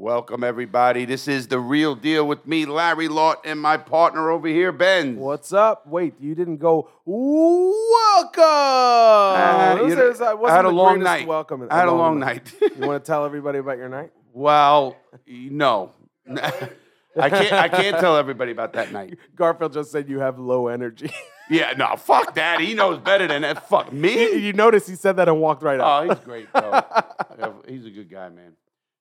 Welcome, everybody. This is the real deal with me, Larry Lawton, and my partner over here, Ben. What's up? Wait, you didn't go. Welcome. Uh, you know, is- that I had a long night. Welcome. I had a long night. you want to tell everybody about your night? well, no. I can't. I can't tell everybody about that night. Garfield just said you have low energy. Yeah, no, fuck that. He knows better than that. Fuck me. you noticed he said that and walked right Oh, he's great, bro. he's a good guy, man.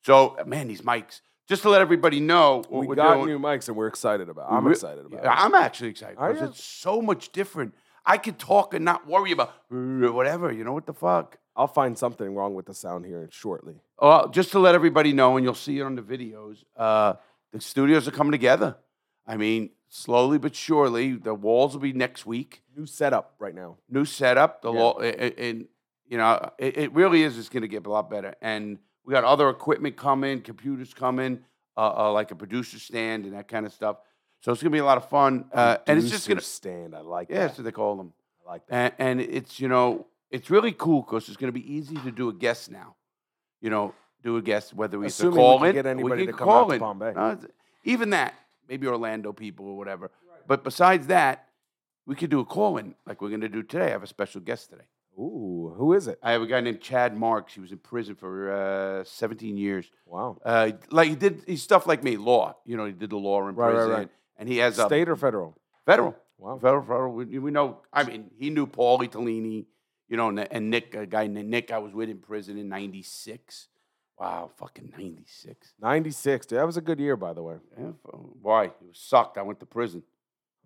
So, man, these mics. Just to let everybody know what we we're got doing. new mics and we're excited about. I'm Re- excited about. It. I'm actually excited Are because you? it's so much different. I could talk and not worry about whatever. You know what the fuck? I'll find something wrong with the sound here shortly. Well, just to let everybody know, and you'll see it on the videos, uh, the studios are coming together. I mean, slowly but surely, the walls will be next week. New setup right now. New setup, the Yeah. law, and you know, it, it really is just going to get a lot better. And we got other equipment coming, computers coming, uh, uh, like a producer stand and that kind of stuff. So it's going to be a lot of fun, uh, and it's just Producer going to stand. I like yeah, that. that's what they call them. I like that. And, and it's you know it's really cool because it's going to be easy to do a guest now. You know, do a guest whether we have to Assuming we call can in, get anybody we to can come out call to in. Palm Bay. No, even that, maybe Orlando people or whatever. But besides that, we could do a call in like we're going to do today. I have a special guest today. Ooh, who is it? I have a guy named Chad Marks. He was in prison for uh, 17 years. Wow. Uh, like he did, he's stuff like me, law. You know, he did the law in Right, right, prison, right. and he has a State or federal? federal. Wow. Federal, federal. We, we know. I mean, he knew Paulie Tellini, you know, and, and Nick, a guy named Nick. I was with in prison in '96. Wow, fucking '96. 96. Dude, that was a good year, by the way. Yeah, why? It was sucked. I went to prison.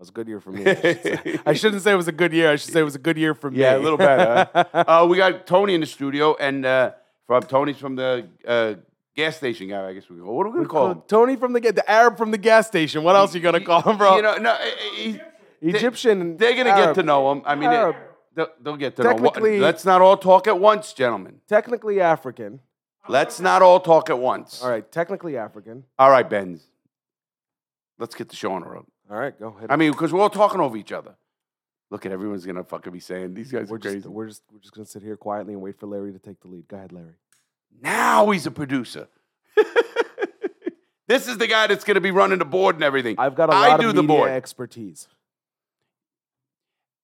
It was a good year for me. I should I shouldn't say it was a good year. I should say it was a good year for me. Yeah, a little better, Uh, we got Tony in the studio, and uh, from Tony's from the uh, gas station guy. I guess we go. What are we gonna call him? Tony from the the Arab from the gas station. What else are you gonna call him, bro? You know, no, he- he- Egyptian. they're gonna Arab. get to know him. I mean, they- Arab. they'll, they'll get to know. him. Let's not all talk at once, gentlemen. Technically African. Let's not all talk at once. All right, technically African. All right, Ben. Let's get the show on the road. All right, go ahead. I mean, because we're all talking over each other. Look at everyone's gonna fucking be saying these guys we're are crazy. just we're just we're just gonna sit here quietly and wait for Larry to take the lead. Go ahead, Larry. now he's a producer. this is the guy that's gonna be running the board and everything. I've got a I lot do of the media board. expertise.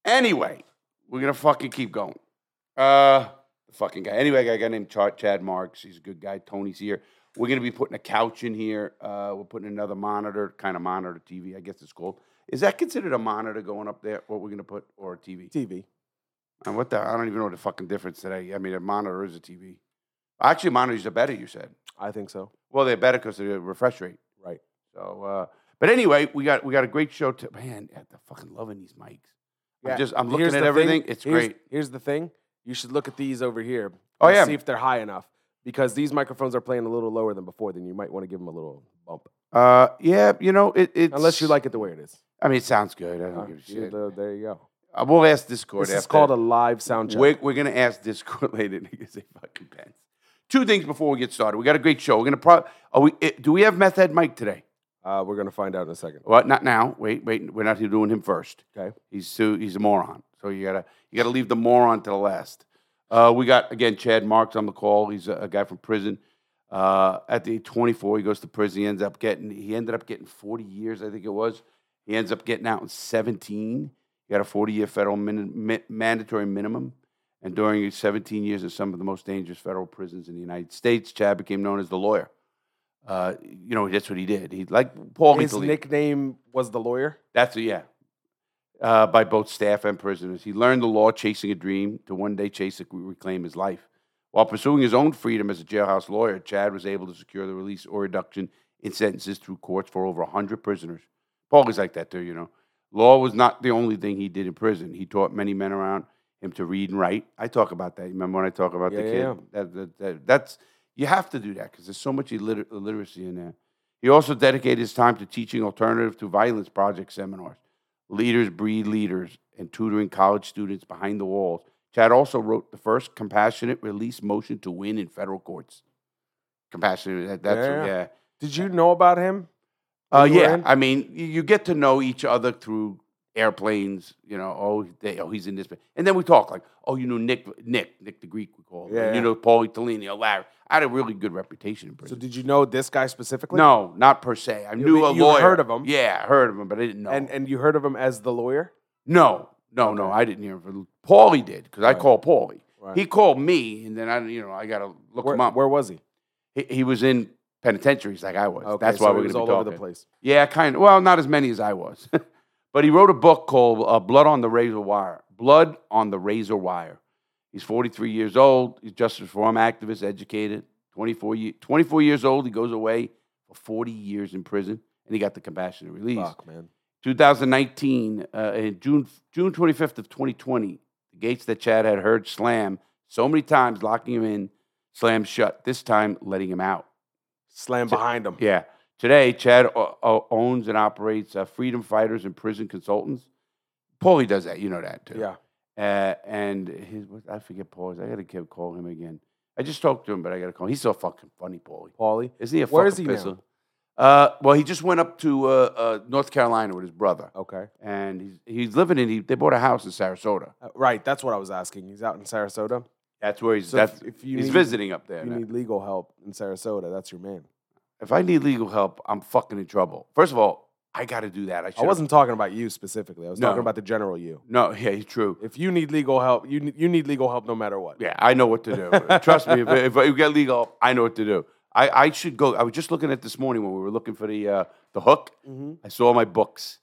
Anyway, we're gonna fucking keep going. Uh, the fucking guy. Anyway, I got a guy named Chad, Chad Marks. He's a good guy. Tony's here. We're gonna be putting a couch in here. Uh, we're putting another monitor, kind of monitor TV, I guess it's called. Is that considered a monitor going up there? What we're gonna put or a TV? TV. And what the? I don't even know the fucking difference today. I mean, a monitor is a TV. Actually, monitors are better. You said. I think so. Well, they're better because of the refresh rate. Right. So, uh, but anyway, we got we got a great show. To, man, I'm fucking loving these mics. I'm just I'm looking Here's at everything. thing- It's here's- great. Here's the thing. You should look at these over here. Oh, yeah. See if they're high enough. Because these microphones are playing a little lower than before, then you might want to give them a little bump. Uh, yeah, you know it. It's, Unless you like it the way it is. I mean, it sounds good. I don't Uh, give a shit. the- there you go. Uh, we'll ask Discord. This is after. called a live sound check. We're, we're gonna ask Discord later fucking pants. Two things before we get started. We got a great show. We're gonna pro. Are we? eh, Do we have Meth Head Mike today? Uh, we're gonna find out in a second. Well, not now. Wait, wait. We're not doing him first. Okay. He's too, he's a moron. So you gotta you gotta leave the moron to the last. Uh, we got again Chad Marks on the call. He's a, a guy from prison. Uh, at the 24, he goes to prison. He ends up getting he ended up getting 40 years, I think it was. He ends up getting out in 17. He got a 40 year federal min, mi- mandatory minimum. And during his 17 years in some of the most dangerous federal prisons in the United States, Chad became known as the lawyer. Uh, you know, that's what he did. He like Paul His nickname was the lawyer. That's a, yeah. Uh, by both staff and prisoners. He learned the law chasing a dream to one day chase it, reclaim his life. While pursuing his own freedom as a jailhouse lawyer, Chad was able to secure the release or reduction in sentences through courts for over 100 prisoners. Paul is like that too, you know. Law was not the only thing he did in prison. He taught many men around him to read and write. I talk about that. You remember when I talk about the Yeah, kid? yeah, That, that, that, that's you have to do that because there's so much illiter- illiteracy in there. He also dedicated his time to teaching alternative to violence project seminars, leaders breed leaders, and tutoring college students behind the walls. Chad also wrote the first compassionate release motion to win in federal courts. Compassionate, that, that's Yeah, yeah. Did you know about him? Uh, when you were yeah. I mean, you get to know each other through airplanes. You know, oh, they, oh, he's in this. And then we talk like, oh, you know Nick, Nick, Nick the Greek, we call him. Yeah, You know Paulie Tellini, oh, Larry. I had a really good reputation in So did you know this guy specifically? no, not per se. I knew a you lawyer. heard of him? Yeah, I heard of him, but I didn't know. And and you heard of him as the lawyer? no, no, no, I didn't hear him. From, Paulie did because I Right. called Paulie. Right. He called me, and then I, you know, I got to look Where, him up. where was he? He, he was in penitentiaries like I was. Okay, That's so why he we're was going all to be over talking. the place. Yeah, kind of. Well, not as many as I was. but he wrote a book called uh, Blood on the Razor Wire. Blood on the Razor Wire. He's 43 years old. He's justice reform activist, educated. 24, ye- 24 years old. He goes away for 40 years in prison, and he got the compassionate release. Fuck, man. 2019, uh, in June June 25th of 2020, the gates that Chad had heard slam so many times, locking him in, slammed shut. This time, letting him out. Slam behind him. Yeah. Today, Chad owns and operates uh, Freedom Fighters and Prison Consultants. Paulie does that. You know that too. Yeah. Uh, and his, I forget Paulie's. I got to keep call him again. I just talked to him, but I got to call him. He's so fucking funny, Paulie. Paulie. Isn't he a Where fucking is he now? Uh, well, he just went up to uh, uh, North Carolina with his brother, Okay. and he's he's living in. He, they bought a house in Sarasota. Uh, right. That's what I was asking. He's out in Sarasota. That's where he's. So that's if, if you he's need, visiting up there. you now. need legal help in Sarasota, that's your man. If I need legal help, I'm fucking in trouble. First of all, I got to do that. I, I wasn't talking about you specifically. I was talking about the general you. No, yeah, true. If you need legal help, you need, you need legal help no matter what. Yeah, I know what to do. Trust me, if, if I get legal, help, I know what to do. I, I should go. I was just looking at this morning when we were looking for the uh, the hook. hmm I saw my books,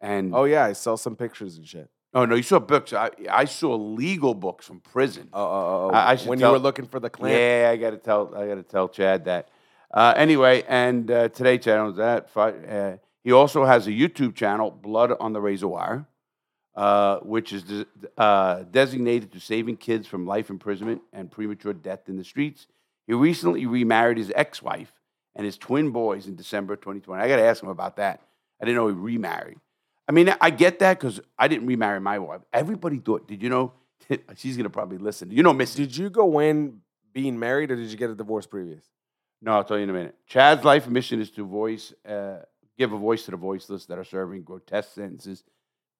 and oh, yeah, I saw some pictures and shit. Oh no, you saw books. I I saw legal books from prison. Oh, oh, oh. I- I should when tell- you were looking for the clamp. Yeah, I got to tell. I got to tell Chad that. Uh, anyway, and uh, today Chad owns that. Uh, he also has a YouTube channel, Blood on the Razor Wire, uh, which is de- uh, designated to saving kids from life imprisonment and premature death in the streets. He recently remarried his ex-wife and his twin boys in December 2020. I got to ask him about that. I didn't know he remarried. I mean, I get that because I didn't remarry my wife. Everybody thought. Did you know? She's gonna probably listen. You know, Missy. Did you go in being married or did you get a divorce previous? No, I'll tell you in a minute. Chad's life mission is to voice, uh, give a voice to the voiceless that are serving grotesque sentences,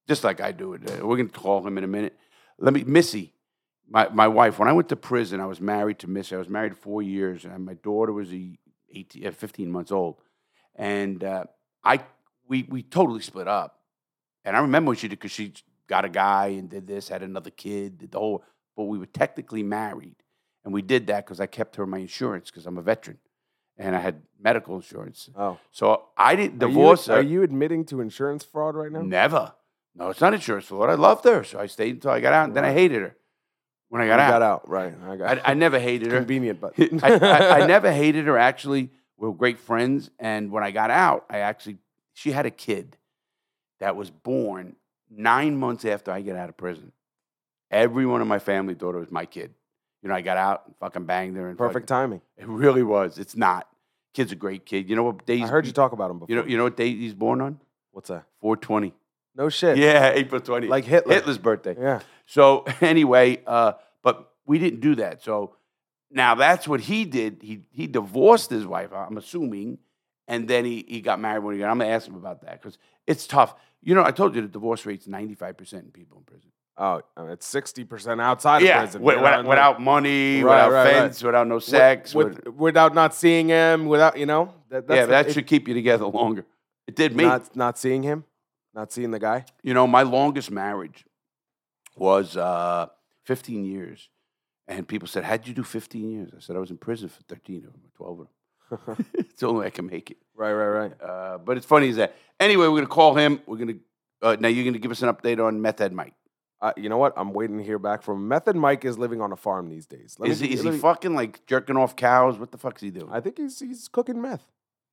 just like I do it. Uh, we're going to call him in a minute. Let me, Missy, my, my wife. When I went to prison, I was married to Missy. I was married four years, and my daughter was a 18, uh, 15 months old, and uh, I we we totally split up. And I remember when she did because she got a guy and did this, had another kid, did the whole. But we were technically married, and we did that because I kept her my insurance because I'm a veteran, and I had medical insurance. Oh. So I didn't Are you- divorce Are you admitting to insurance fraud right now? Never. No, it's not insurance fraud. I loved her, so I stayed until I got out. And then I hated her when I You got out. got out. Right. I got I, I never hated her. convenient, but I, I, I never hated her. Actually, we were great friends. And when I got out, I actually she had a kid that was born nine months after I get out of prison. Everyone in my family thought it was my kid. You know, I got out and fucking banged her. And Perfect timing. it really was. It's not. Kid's a great kid. You know what day? I heard you talk about him before. You know. You know what day he's born on? What's that? Four twenty. No shit. Yeah, April twenty. Like Hitler. Hitler's birthday. Yeah. So anyway, uh, but we didn't do that. So now that's what he did. He he divorced his wife. I'm assuming, and then he, he got married when he got. I'm gonna ask him about that because it's tough. You know, I told you the divorce rate's 95 percent in people in prison. Oh, it's sixty percent outside yeah, of prison. wi- without, without money, Right, without right, right. without no sex. with, with- with- without not seeing him, without you know. That, that's yeah, the- that it- should keep you together longer. It did me. Not not seeing him, not seeing the guy. You know, my longest marriage was uh, 15 years. And people said, How'd you do 15 years? I said, I was in prison for 13 of them, 12 of them. it's the only way I can make it. Right, right, right. Uh, but it's funny is that. Anyway, we're going to call him. We're to, uh, now you're going to give us an update on Meth Head Mike. Uh, you know what? I'm waiting to hear back from Meth Head Mike. Is living on a farm these days. Let Is, me- he, is let he fucking like jerking off cows? What the fuck is he doing? I think he's he's cooking meth.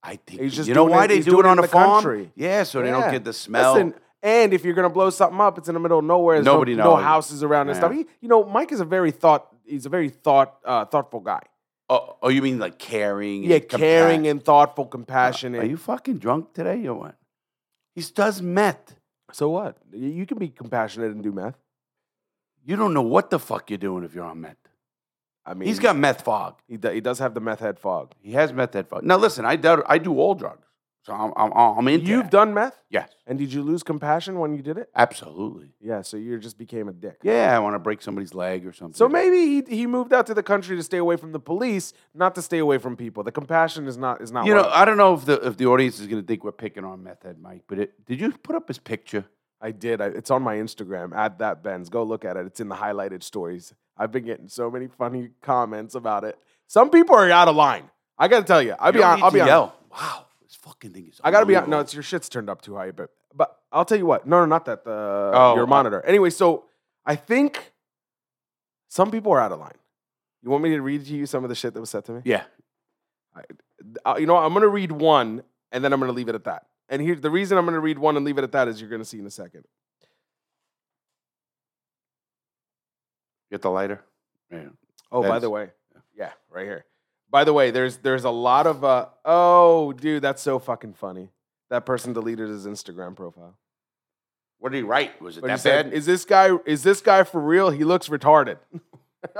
I think he's just you know why it- they do it on a the farm? country. Yeah, so they don't get the smell. Listen, and if you're gonna blow something up, it's in the middle of nowhere. There's Nobody no, no houses around and Yeah. stuff. He, you know, Mike is a very thought. He's a very thought uh, thoughtful guy. oh, oh, you mean like caring? Yeah, and compa- caring and thoughtful, compassionate. Are you fucking drunk today or what? He does meth. So what? You can be compassionate and do meth. You don't know what the fuck you're doing if you're on meth. I mean, He's got meth fog. he, do- he does have the meth head fog. He has meth head fog. Now listen, I doubt I do all drugs. So I'm I'm, I'm into You've that. done meth, yes, and did you lose compassion when you did it? absolutely. Yeah, so you just became a dick. Yeah, I want to break somebody's leg or something. So maybe he, he moved out to the country to stay away from the police, not to stay away from people. The compassion is not is not. you know. I don't know if the if the audience is going to think we're picking on Meth Head Mike, but it, did you put up his picture? I did. I, it's on my Instagram at that Benz. Go look at it. It's in the highlighted stories. I've been getting so many funny comments about it. Some people are out of line. I got to tell you. I'll You be on. I'll be on. Wow, this fucking thing is. I gotta be on. No, it's your shit's turned up too high, but but I'll tell you what. No, no, not that. The Oh, your monitor. Anyway, so I think some people are out of line. You want me to read to you some of the shit that was said to me? yeah. Uh, you know. I'm gonna read one, and then I'm gonna leave it at that. And here, the reason I'm gonna read one and leave it at that is you're gonna see in a second. Get the lighter. Yeah. Oh, by That's- the way, yeah, right here. By the way, there's there's a lot of uh oh, dude, that's so fucking funny. That person deleted his Instagram profile. What did he write? Was it But he that said, bad? "Is this guy is this guy for real? He looks retarded."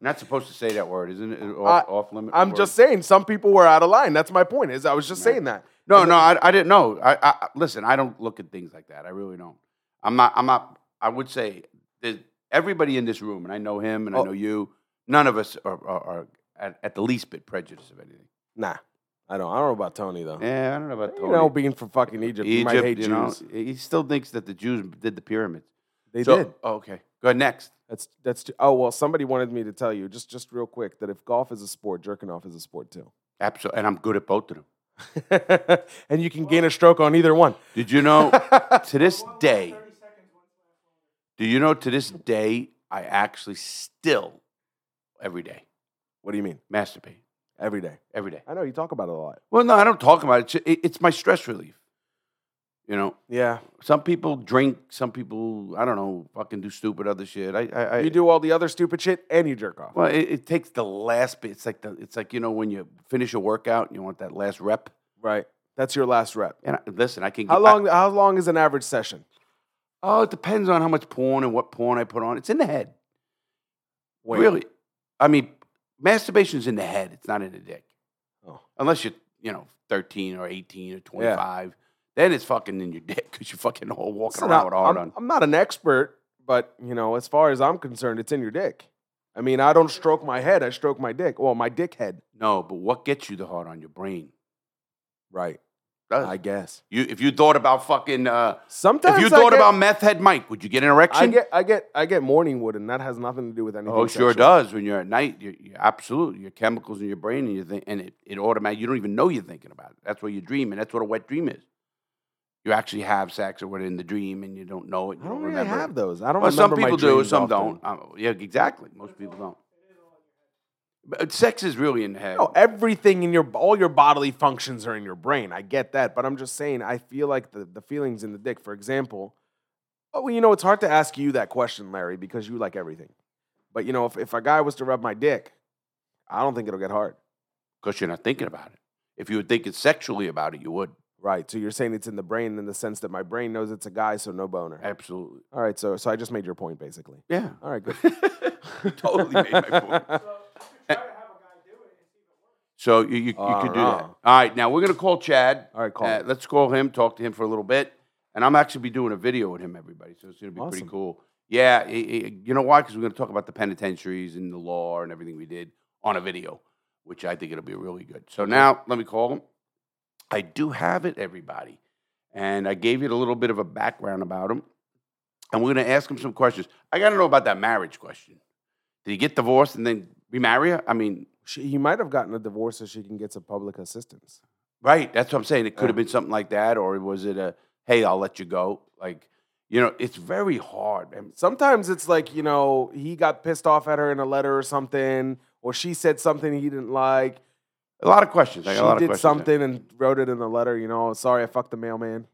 Not supposed to say that word, isn't it? Off, off limit. I'm word? just saying, some people were out of line. That's my point. Is I was just saying that. No, no, I, I didn't know. I, I listen. I don't look at things like that. I really don't. I'm not. I'm not. I would say that everybody in this room, and I know him, and I Oh. know you. None of us are, are, are at, at the least bit prejudiced of anything. Nah, I don't. I don't know about Tony though. Yeah, I don't know about Tony. You know, being from fucking Egypt, you might Egypt, hate you know, Jews. he still thinks that the Jews did the pyramids. They So- did. Oh, okay. Go ahead next. That's that's. Too, oh well, somebody wanted me to tell you just just real quick that if golf is a sport, jerking off is a sport too. Absolutely, and I'm good at both of them. and you can gain a stroke on either one. Did you know? to this day, do you know? To this day, I actually still every day What do you mean? masturbate Every day. every day. I know you talk about it a lot. Well, no, I don't talk about it. It's- It's my stress relief. You know, Yeah. some people drink, some people I don't know, fucking do stupid other shit. I, I, I You do all the other stupid shit and you jerk off. Well, it, it takes the last bit. It's like the, it's like you know when you finish a workout, and you want that last rep. Right. That's your last rep. And I, listen, I can. How get- I- long? how long is an average session? oh, it depends on how much porn and what porn I put on. It's in the head. Wait. Really, I mean, masturbation's in the head. It's not in the dick. Oh. Unless you're, you know, thirteen or eighteen or twenty-five, then it's fucking in your dick because you're fucking all walking Listen, around with a hard I'm, on. I'm not an expert, but you know, as far as I'm concerned, it's in your dick. I mean, I don't stroke my head; I stroke my dick. Well, my dick head. No, but what gets you the hard on your brain? Right. Does. I guess. you if you thought about fucking uh, Sometimes if you I thought get- about meth head Mike, would you get an erection? I get, I get, I get morning wood, and that has nothing to do with anything. Oh, sure does. When you're at night, you you absolutely your chemicals in your brain, and you think, and it, it automatically you don't even know you're thinking about it. That's what you dream, and that's what a wet dream is. You actually have sex or what in the dream, and you don't know it. You I don't don't really remember. have those. I don't. Well, some remember my people do, some often. don't. Um, yeah, exactly. Most people don't. But sex is really in the head. No, everything in your all your bodily functions are in your brain. I get that, but I'm just saying I feel like the, the feelings in the dick, for example. Oh, well, you know, it's hard to ask you that question, Larry, because you like everything. But you know, if, if a guy was to rub my dick, I don't think it'll get hard. because you're not thinking about it. If you were thinking sexually about it, you would. Right. So you're saying it's in the brain in the sense that my brain knows it's a guy, so no boner. Absolutely. All right, so so I just made your point basically. Yeah. All right, good. Totally made my point. So you, you, you could do that. Uh-huh. All right, now we're going to call Chad. All right, call Uh, him. let's call him, talk to him for a little bit. And I'm actually be doing a video with him, everybody. So it's going to be Awesome. pretty cool. Yeah, he- he- you know why? Because we're going to talk about the penitentiaries and the law and everything we did on a video, which I think it'll be really good. So now let me call him. I do have it, everybody. And I gave you a little bit of a background about him. And we're going to ask him some questions. I got to know about that marriage question. Did he get divorced and then remarry her? I mean, She, he might have gotten a divorce so she can get some public assistance. Right. That's what I'm saying. It could have been something like that, or was it a hey, I'll let you go? Like, you know, it's very hard. And Sometimes it's like, you know, he got pissed off at her in a letter or something, or she said something he didn't like. a lot of questions. She a lot of did questions. something and wrote it in the letter, you know, sorry, I fucked the mailman.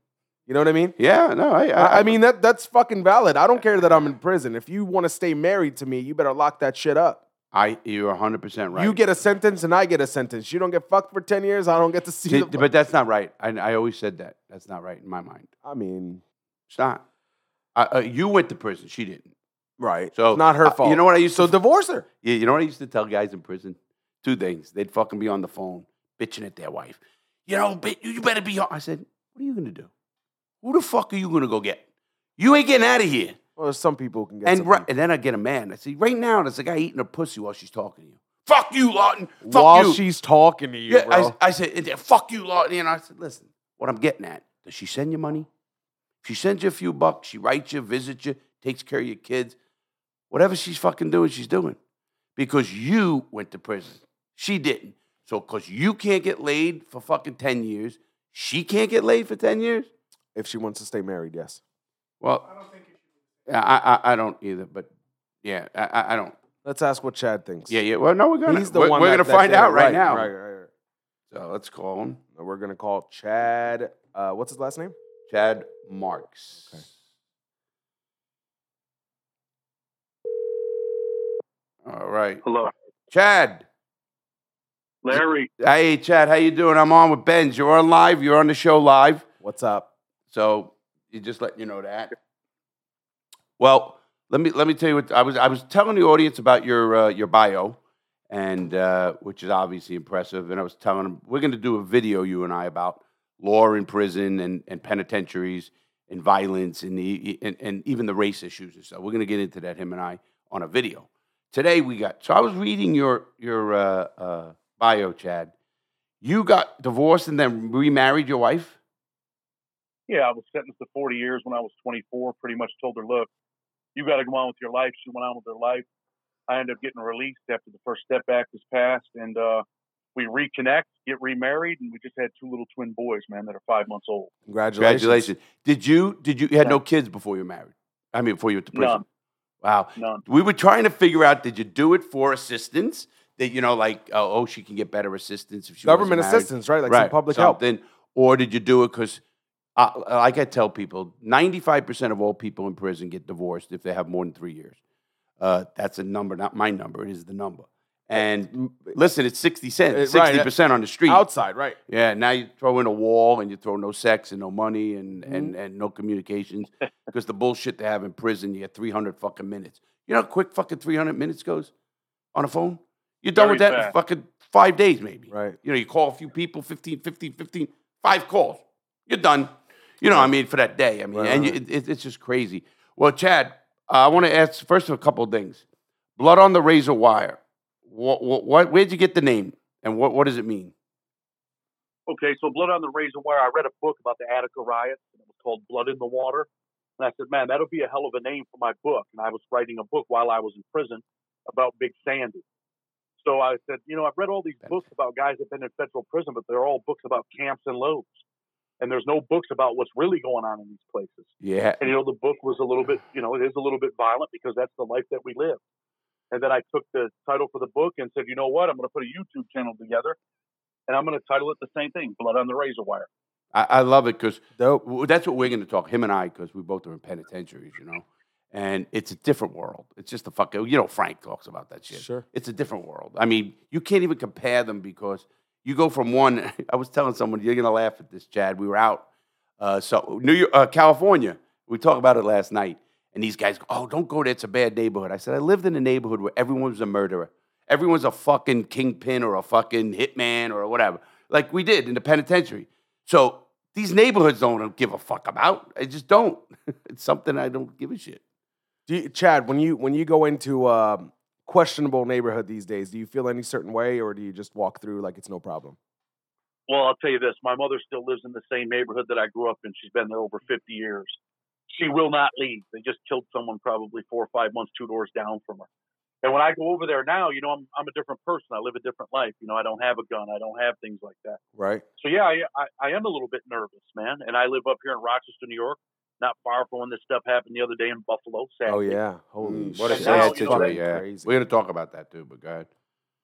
You know what I mean? Yeah, no, I, I, I mean that that's fucking valid. I don't care that I'm in prison. If you want to stay married to me, you better lock that shit up. I you're 100 percent right. You get a sentence and I get a sentence. You don't get fucked for ten years. I don't get to see. See, the, but that's not right. I, I always said that. That's not right in my mind. I mean, It's not. Uh, uh, you went to prison. She didn't. right? So it's not her fault. You know what I used So to? divorce her. Yeah, you know what I used to tell guys in prison? Two things. They'd fucking be on the phone bitching at their wife. You know, you better be. I said, what are you gonna do? Who the fuck are you gonna go get? You ain't getting out of here. Well, some people can get And right, and then I get a man. I say, right now, there's a guy eating a pussy while she's talking to you. Fuck you, Lawton. Fuck while you. she's talking to you, yeah, bro. I, I said, and then, fuck you, Lawton. And I said, listen, what I'm getting at, does she send you money? If she sends you a few bucks, she writes you, visits you, takes care of your kids. Whatever she's fucking doing, she's doing. Because you went to prison. She didn't. So, because you can't get laid for fucking 10 years, she can't get laid for 10 years? if she wants to stay married, yes. Well, I don't I, I, I don't either, but yeah, I, I- I don't. Let's ask what Chad thinks. Yeah, yeah. Well, no, we're gonna He's the we're, one we're that- gonna that find out right, now. Right, right, right. So let's call him We're gonna call Chad. Uh, what's his last name? Chad Marks. Okay. All right, Hello, Chad. Larry. Hey, Chad, how you doing? I'm on with Benz. You're on live. You're on the show live. What's up? So you just letting you know that. Well, let me let me tell you what I was I was telling the audience about your uh, your bio, and uh, which is obviously impressive. And I was telling them we're going to do a video you and I about law in prison and, and penitentiaries and violence and the and, and even the race issues and stuff. We're going to get into that him and I on a video. Today we got so I was reading your your uh, uh, bio, Chad. You got divorced and then remarried your wife. Yeah, I was sentenced to 40 years when I was 24. Pretty much told her, look, you got to go on with your life. She went on with her life. I ended up getting released after the First Step Act was passed, and uh, we reconnect, get remarried, and we just had two little twin boys, man, that are five months old. Congratulations. Congratulations. Did you did you you had no Thanks. kids before you were married? I mean, before you went to prison. None. Wow. None. We were trying to figure out did you do it for assistance? That you know, like oh, oh she can get better assistance if she wasn't Government assistance, right? Like some public help. something. Or did you do it because, uh, like I tell people, ninety five percent of all people in prison get divorced if they have more than three years. Uh, that's a number, not my number. It is the number. And listen, it's sixty Uh, cents, sixty uh, percent on the street. Outside, right? Yeah, now you throw in a wall and you throw no sex and no money and, Mm-hmm. and, and no communications because the bullshit they have in prison, you get 300 fucking minutes. You know how quick fucking 300 minutes goes on a phone? You're done Very with that in fucking five days, maybe. Right. You know, you call a few people, 15, 15, 15, five calls. You're done. You know, I mean, for that day. I mean, and you, it, it's just crazy. Well, Chad, uh, I want to ask first of a couple of things. Blood on the razor wire. What, what, what, where'd you get the name and what, what does it mean? Okay, so Blood on the Razor Wire, I read a book about the Attica riots, and it was called Blood in the Water. And I said, man, that'll be a hell of a name for my book. And I was writing a book while I was in prison about Big Sandy. So I said, you know, I've read all these books about guys that've been in federal prison, but they're all books about camps and loads. And there's no books about what's really going on in these places. Yeah. And you know, the book was a little bit, you know, it is a little bit violent because that's the life that we live. And then I took the title for the book and said, you know what? I'm going to put a YouTube channel together, and I'm going to title it the same thing, Blood on the Razor Wire. I, I love it because Dope. that's what we're going to talk. Him and I, because we both are in penitentiaries, you know, and it's a different world. It's just a fucking. You know, Frank talks about that shit. Sure. It's a different world. I mean, you can't even compare them because you go from one. I was telling someone you're to laugh at this, Chad. We were out, uh, so New York, uh, California. We talked about it last night, and these guys, go, oh, don't go there. It's a bad neighborhood. I said I lived in a neighborhood where everyone was a murderer. Everyone's a fucking kingpin or a fucking hitman or whatever, like we did in the penitentiary. So these neighborhoods don't give a fuck about. I just don't. it's something I don't give a shit. You, Chad, when you when you go into um, questionable neighborhood these days, do you feel any certain way, or do you just walk through like it's no problem? Well, I'll tell you this: my mother still lives in the same neighborhood that I grew up in. She's been there over 50 years. She will not leave. They just killed someone probably four or five months, two doors down from her. And when I go over there now, you know, I'm I'm a different person. I live a different life. You know, I don't have a gun. I don't have things like that. Right. So yeah, I, I, I am a little bit nervous, man. And I live up here in Rochester, New York, not far from when this stuff happened the other day in Buffalo. Oh yeah. Holy Mm, what a shit. now, sad you know, situation. Yeah, Crazy. we're gonna talk about that too. But go ahead.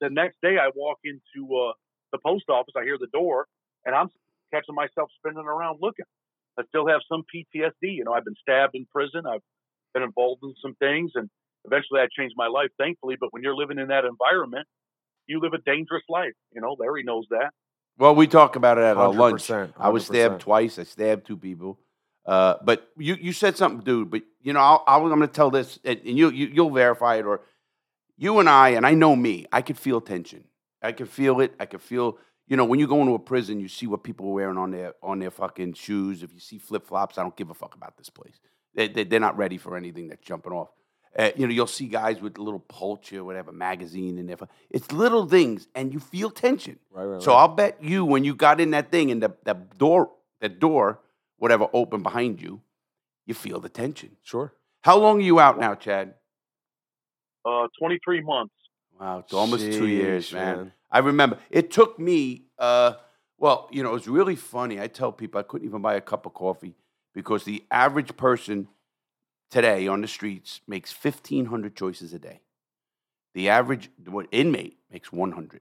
The next day, I walk into uh, the post office. I hear the door, and I'm catching myself spinning around looking. I still have some PTSD. You know, I've been stabbed in prison. I've been involved in some things, and eventually, I changed my life, thankfully. But when you're living in that environment, you live a dangerous life. You know, Larry knows that. Well, we talk about it at our lunch. 100%, I was stabbed twice. I stabbed two people. Uh, but you, you said something, dude. But you know, I'll, I'll, I'm going to tell this, and, and you, you you'll verify it, or you and I, and I know me. I could feel tension. I could feel it. I could feel. you know, when you go into a prison, you see what people are wearing on their on their fucking shoes. If you see flip flops, I don't give a fuck about this place. They, they, they're not ready for anything that's jumping off. Uh, you know, you'll see guys with little Pulcher, whatever magazine in there. It's little things, and you feel tension. Right, right, So right. I'll bet you when you got in that thing and the, the door, that door, whatever, open behind you, you feel the tension. Sure. How long are you out now, Chad? Uh, 23 months. Wow, it's almost two years, Sheesh, man. I remember it took me. Uh, well, you know, it was really funny. I tell people I couldn't even buy a cup of coffee because the average person today on the streets makes fifteen hundred choices a day. The average what inmate makes one hundred.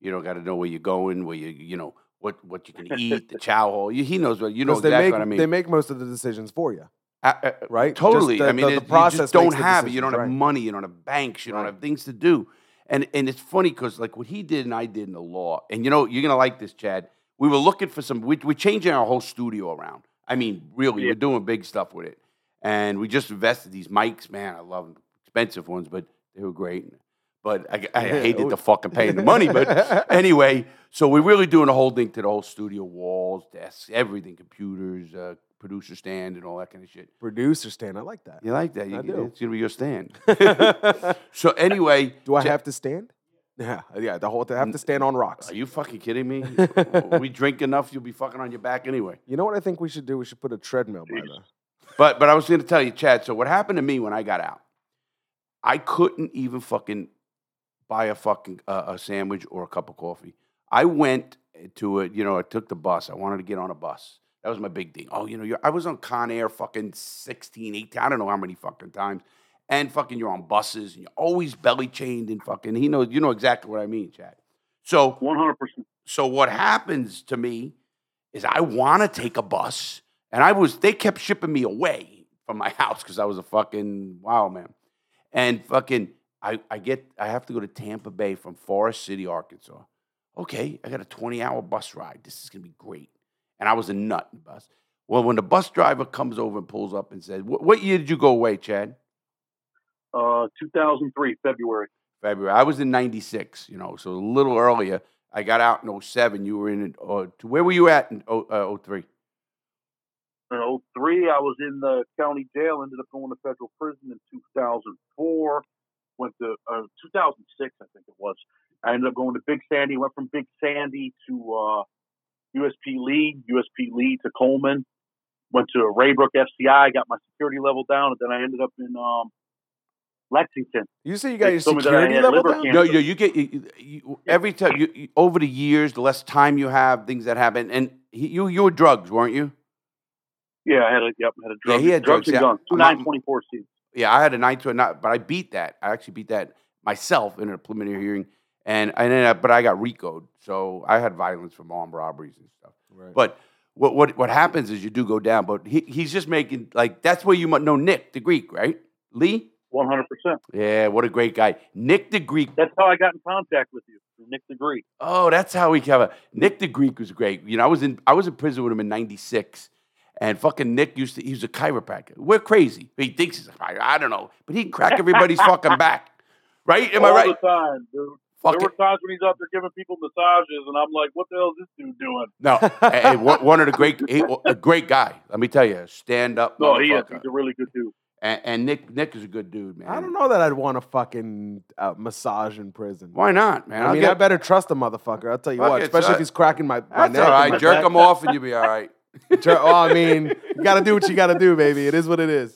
You don't got to know where you're going, where you you know what what you can eat, the chow hall. He knows what you know exactly make, what I mean. They make most of the decisions for you, Uh, uh, right? Totally. the- I mean, the, the you process just don't have it. You don't decisions, have right. money. You don't have banks. You don't have things to do. And and it's funny because like what he did and I did in the law. And you know you're gonna like this, Chad. We were looking for some. We, we're changing our whole studio around. I mean, really, Yeah. we're doing big stuff with it. And we just invested these mics. Man, I love them. Expensive ones, but they were great. But I, I hated the fucking paying the money. But anyway, so we're really doing a whole thing to the whole studio walls, desks, everything, computers, uh, producer stand, and all that kind of shit. Producer stand, I like that. You like that? You, I do. It's gonna be your stand. so anyway, Do I have to stand? Yeah, yeah. The whole I have to stand on rocks. Are you fucking kidding me? we drink enough, you'll be fucking on your back anyway. You know what I think we should do? We should put a treadmill by the. But but I was gonna tell you, Chad. So what happened to me when I got out? I couldn't even fucking buy a fucking uh, a sandwich or a cup of coffee. I went to it. You know, I took the bus. I wanted to get on a bus. That was my big thing. Oh, you know, you're, I was on Con Air fucking 16, 18, I don't know how many fucking times. And fucking you're on buses and you're always belly chained and fucking, he knows, you know exactly what I mean, Chad. So 100%. so what happens to me is I want to take a bus, and I was they kept shipping me away from my house because I was a fucking wow man, and fucking I I get I have to go to Tampa Bay from Forrest City, Arkansas. Okay, I got a twenty hour bus ride. This is gonna be great, and I was a nut in the bus. Well, when the bus driver comes over and pulls up and says, "What, what year did you go away, Chad?" Uh, 2003, February. February. I was in '96, you know, so a little earlier. I got out in 07. You were in, uh, where were you at in oh, uh, 03? In 03, I was in the county jail, ended up going to federal prison in 2004. Went to uh, 2006, I think it was. I ended up going to Big Sandy. Went from Big Sandy to uh, USP Lee, USP Lee to Coleman. Went to Ray Brook FCI, got my security level down, and then I ended up in um, Lexington. You say you got They your told me that I security level liver down? cancer. No, no, you get you, you, every time you, you- over the years, the less time you have, things that happen, and he, you you were drugs, weren't you? Yeah, I had a yep, had a drug. Yeah, he had drugs, and yeah. guns. Two nine twenty four C. Yeah, I had a nine to a nine, but I beat that. I actually beat that myself in a preliminary hearing, and and then, I- but I got RICO'd, so I had violence from armed robberies and stuff. Right. But what what what happens is you do go down, but he, he's just making like that's where you might know Nick the Greek, right? Lee. One hundred percent. Yeah, what a great guy, Nick the Greek. That's how I got in contact with you, Nick the Greek. Oh, that's how we cover. Nick the Greek was great. You know, I was in I was in prison with him in '96, and fucking Nick used to. He was a chiropractor. We're crazy. He thinks he's a chiropractor. I don't know, but he'd crack everybody's fucking back. Right? Am I All right? the time, dude. Fuck there it. were times when he's out there giving people massages, and I'm like, "What the hell is this dude doing?" No, hey, hey, one one of the great, he, a great guy. Let me tell you, stand up. No, he is. He's a really good dude. And, and Nick, Nick is a good dude, man. I don't know that I'd want a fucking uh, massage in prison. Why not, man? I I'll mean, get, I better trust a motherfucker. I'll tell you Fuck what, it, especially son. if he's cracking my, my That's neck. all and Jerk back. him off, and you'll be all right. Oh, I mean, you got to do what you got to do, baby. It is what it is.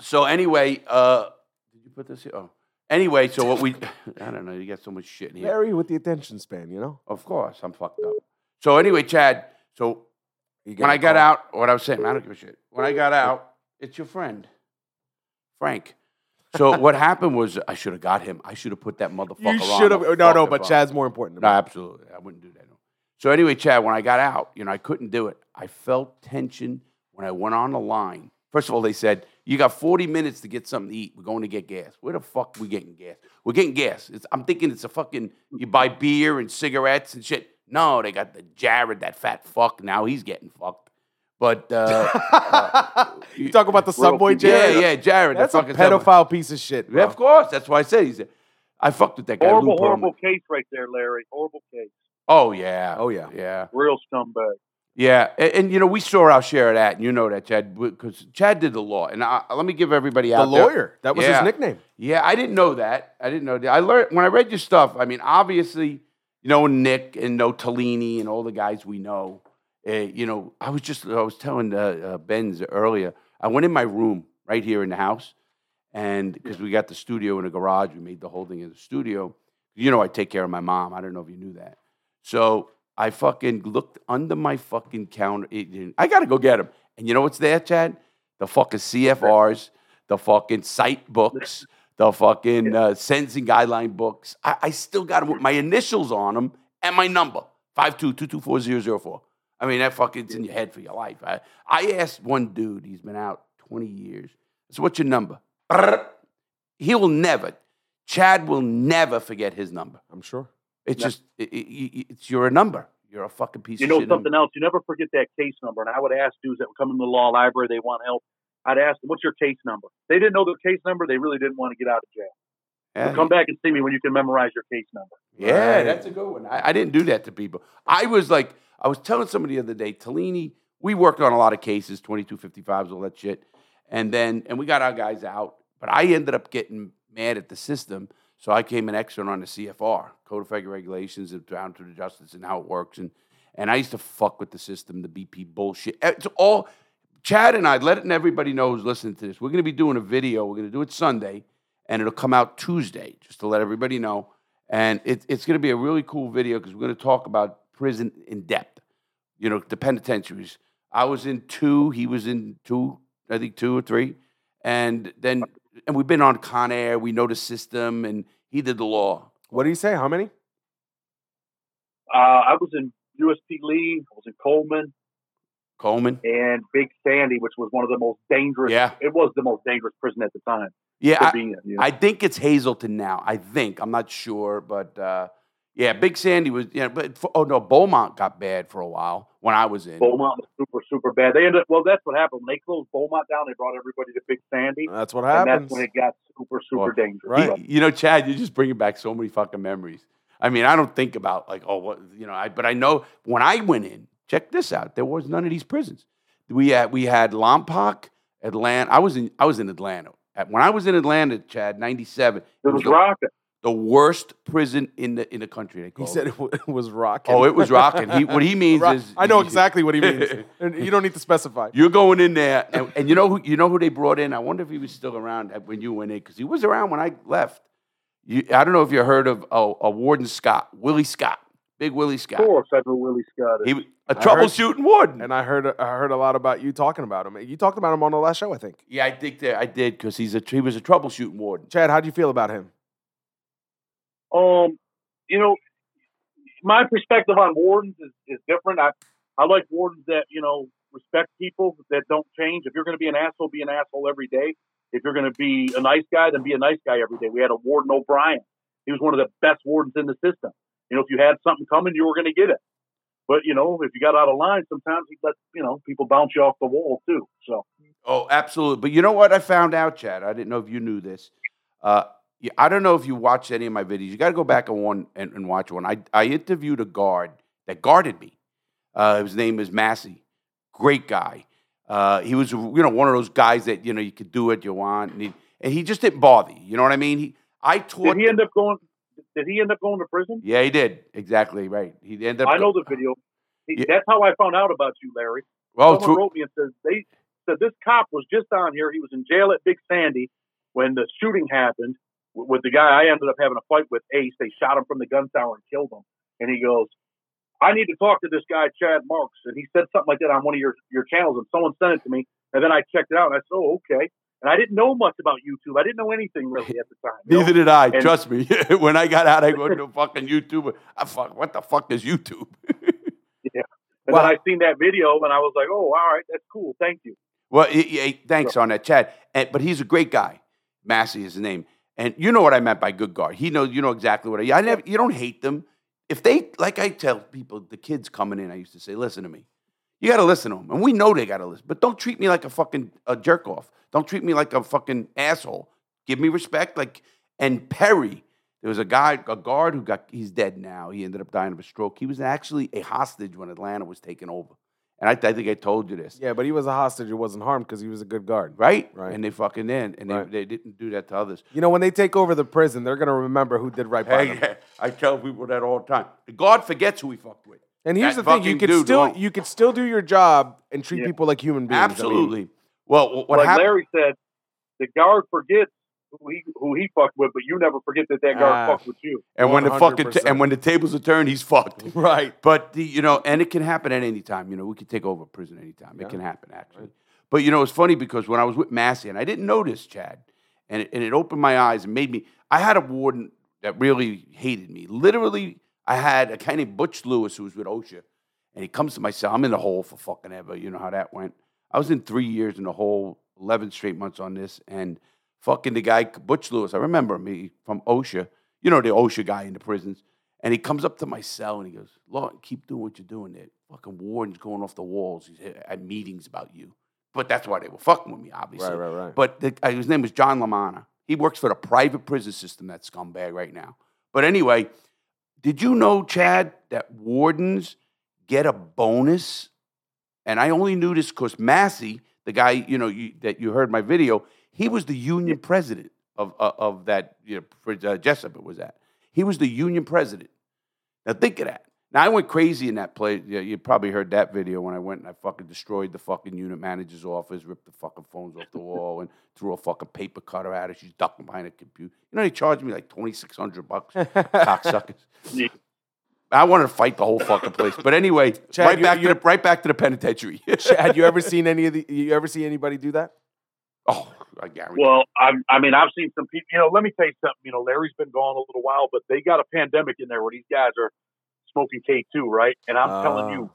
So anyway, uh, did you put this here? Oh, anyway, so what we? I don't know. You got so much shit in here. Larry with the attention span, you know. Of course, I'm fucked up. So anyway, Chad. So You when I got call. out, what I was saying, I don't give a shit. When I got out, it's your friend, Frank. So what happened was I should have got him. I should have put that motherfucker you on. should have. the No, no, fucking but phone. Chad's more important. To No, me. absolutely. I wouldn't do that. No. So anyway, Chad, when I got out, you know, I couldn't do it. I felt tension when I went on the line. First of all, they said, you got 40 minutes to get something to eat. We're going to get gas. Where the fuck we getting gas? We're getting gas. It's, I'm thinking it's a fucking, you buy beer and cigarettes and shit. No, they got the Jared, that fat fuck. Now he's getting fucked. But, uh, you talk about the subway, people. Jared? yeah, yeah, Jared. That's the a fucking pedophile piece of shit. Yeah, of course. That's why I said he's. A, I fucked with that guy. Horrible, Pearlman. horrible case right there, Larry. Horrible case. Oh yeah. Oh, yeah. Yeah. Real scumbag. Yeah, and, and, you know we saw our share of that, and you know that Chad, because Chad did the law. And I, let me give everybody The out there- lawyer. That was Yeah. his nickname. Yeah, I didn't know that. I didn't know that. I learned when I read your stuff. I mean, obviously, you know Nick and no Tellini and all the guys we know. Uh, you know, I was just I was telling uh, uh, Benz earlier. I went in my room right here in the house, and because we got the studio in the garage, we made the whole thing in the studio. You know, I take care of my mom. I don't know if you knew that. So I fucking looked under my fucking counter. I got to go get them. And you know what's there, Chad? The fucking CFRs, the fucking site books, the fucking uh, sentencing guideline books. I, I still got them with my initials on them and my number, 522240004. I mean, that fucking's in your head for your life. I, I asked one dude, he's been out 20 years. So what's your number? He will never, Chad will never forget his number. I'm sure. It's Yeah. just, it, it, it's you're a number. You're a fucking piece You of know shit. something else? You never forget that case number. And I would ask dudes that would come in the law library, they want help. I'd ask them, "What's your case number?" They didn't know their case number. They really didn't want to get out of jail. Yeah, So come back and see me when you can memorize your case number. Yeah, Right. that's a good one. I, I didn't do that to people. I was like, I was telling somebody the other day, Tellini, we worked on a lot of cases, 2255s, all that shit. And then, and we got our guys out, but I ended up getting mad at the system. So I came an expert on the CFR, Code of Federal Regulations, down to the justice and how it works. And, and I used to fuck with the system, the BP bullshit. Eh, it's all, Chad and I, letting everybody know who's listening to this, we're going to be doing a video. We're going to do it Sunday, and it'll come out Tuesday, just to let everybody know. And it, it's going to be a really cool video because we're going to talk about prison in depth. You know, the penitentiaries. I was in two. He was in two. I think two or three. And then, and we've been on Con Air. We know the system, and he did the law. What did he say? How many? Uh, I was in USP Lee. I was in Coleman Coleman. and Big Sandy, which was one of the most dangerous. Yeah. It was the most dangerous prison at the time Yeah, I, be in. You know? I think it's Hazelton now. I think I'm not sure, but uh, yeah, Big Sandy was. Yeah, but for, oh no, Beaumont got bad for a while when I was in. Beaumont was super, super bad. They ended up, well, that's what happened. When they closed Beaumont down, they brought everybody to Big Sandy. That's what and happens. that's when it got super, super Well, dangerous. right. But You, you know, Chad, you're just bringing back so many fucking memories. I mean, I don't think about like, oh, what you know, I, but I know when I went in. Check this out. There was none of these prisons. We had we had Lompoc, Atlanta. I was in I was in Atlanta. At- When I was in Atlanta, Chad, '97, It was the, rocking. The worst prison in the in the country. They he called said it. it, it was rocking. "Oh, it was rocking." He, what he means Rock- is, I know exactly what he means. You don't need to specify. You're going in there, and, and you know who you know who they brought in. I wonder if he was still around when you went in because he was around when I left. You, I don't know if you heard of oh, a Warden Scott, Willie Scott, Big Willie Scott. Of course, I know Willie Scott. is. He was a I heard- troubleshooting warden. And I heard I heard a lot about you talking about him. You talked about him on the last show, I think. yeah, I think that I did because he's a he was a troubleshooting warden. Chad, how do you feel about him? Um, you know, my perspective on wardens is, is different. I, I like wardens that, you know, respect people that don't change. If you're going to be an asshole, be an asshole every day. If you're going to be a nice guy, then be a nice guy every day. We had a warden O'Brien. He was one of the best wardens in the system. You know, if you had something coming, you were going to get it. But, you know, if you got out of line, sometimes he let, you know, people bounce you off the wall too. So, Oh, absolutely. But you know what I found out, Chad? I didn't know if you knew this. Uh, I don't know if you watched any of my videos. You got to go back and one and, and watch one. I I interviewed a guard that guarded me. Uh, his name is Massey. Great guy. Uh, he was you know one of those guys that you know you could do what you want, and he, and he just didn't bother you. You know what I mean? He I taught. did he end up going, did he end up going to prison? yeah, he did exactly right. He ended up. I know the video. He, Yeah. That's how I found out about you, Larry. Well, Someone wrote me and says they said this cop was just on here. He was in jail at Big Sandy when the shooting happened with the guy I ended up having a fight with, Ace. They shot him from the gun tower and killed him. And he goes, I need to talk to this guy, Chad Marks. And he said something like that on one of your, your channels, and someone sent it to me. And then I checked it out, and I said, oh, okay. And I didn't know much about YouTube. I didn't know anything really at the time. you know? neither did I. And- trust me. when I got out, I go to fucking YouTube. I fuck. What the fuck is YouTube? And Wow. then I seen that video, and I was like, oh, all right, that's cool. Thank you. Well, y- y- thanks on that, Chad. And, but he's a great guy. Massey is his name, and you know what I meant by good guard. He knows. You know exactly what I. I never. You don't hate them if they like. I tell people, the kids coming in. I used to say, listen to me. You got to listen to them, and we know they got to listen. But don't treat me like a fucking a jerk off. Don't treat me like a fucking asshole. Give me respect. Like and Perry, There was a guy, a guard who got, he's dead now. He ended up dying of a stroke. He was actually a hostage when Atlanta was taken over. And I, I think I told you this. Yeah, but he was a hostage who wasn't harmed because he was a good guard. Right? Right. And they fucking in. And Right. they, they didn't do that to others. You know, when they take over the prison, they're gonna remember who did right by Hey, them. I tell people that all the time. The guard forgets who he fucked with. And here's That the thing: you fucking could dude still won't. you could still do your job and treat Yeah. people like human beings. I mean, Absolutely. well, wh- what like happened? Larry said, the guard forgets who he who he fucked with, but you never forget that that guard Ah. fucked with you. and when the fucking t- and when the tables are turned, he's fucked. right? But the, you know, and it can happen at any time. You know, we can take over a prison anytime. Yeah. It can happen actually. But you know, it's funny because when I was with Massey, and I didn't know this, Chad, and it, and it opened my eyes and made me. I had a warden that really hated me. Literally, I had a guy named Butch Lewis who was with OSHA, and he comes to my cell. I'm in the hole for fucking ever. You know how that went. I was in three years in the hole, eleven straight months on this, and fucking the guy Butch Lewis. I remember me from OSHA. You know the OSHA guy in the prisons. And he comes up to my cell and he goes, Lord, keep doing what you're doing there. Fucking warden's going off the walls. He's at meetings about you. But that's why they were fucking with me, obviously. Right, right, right. But the, uh, his name was John Lamana. He works for the private prison system, that scumbag right now. But anyway, did you know, Chad, that wardens get a bonus? And I only knew this because Massey, the guy, you know, you, that you heard my video, he was the union president of, of, of that, you know, for, uh, Jesup it was at. He was the union president. Now think of that. Now I went crazy in that place. Yeah, you probably heard that video when I went and I fucking destroyed the fucking unit manager's office, ripped the fucking phones off the wall, and threw a fucking paper cutter at her. She's ducking behind a computer. You know they charged me like twenty six hundred bucks, cocksuckers. Yeah. I wanted to fight the whole fucking place. But anyway, Chad, right you- back you- to the right back to the penitentiary. Chad, you ever seen any of the? You ever see anybody do that? oh, I guarantee. Well, I, I mean, I've seen some people. You know, let me tell you something. You know, Larry's been gone a little while, but they got a pandemic in there where these guys are smoking K two, right? And I'm telling Oh. you,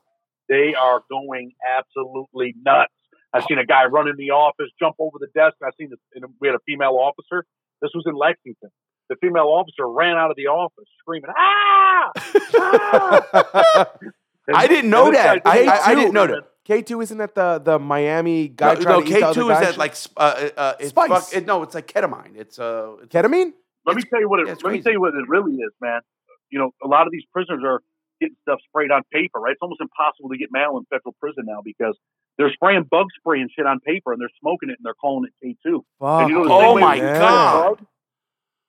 they are going absolutely nuts. I've seen a guy run in the office, jump over the desk. I've seen this. And we had a female officer. This was in Lexington. The female officer ran out of the office screaming, "Ah!" ah! And- I didn't know that. guy's I, I, I didn't know it. that. K two isn't that the the Miami guy No, trying no to eat the K two is guy? that like uh, uh, it's Spice. fuck- it, no, it's like ketamine. It's uh, it's, ketamine? Let me tell you what it. Yeah, it's let me tell you what it really is, man. You know, a lot of these prisoners are getting stuff sprayed on paper, right? It's almost impossible to get mail in federal prison now because they're spraying bug spray and shit on paper and they're smoking it and they're calling it K two. And you know Oh my when you spray a God.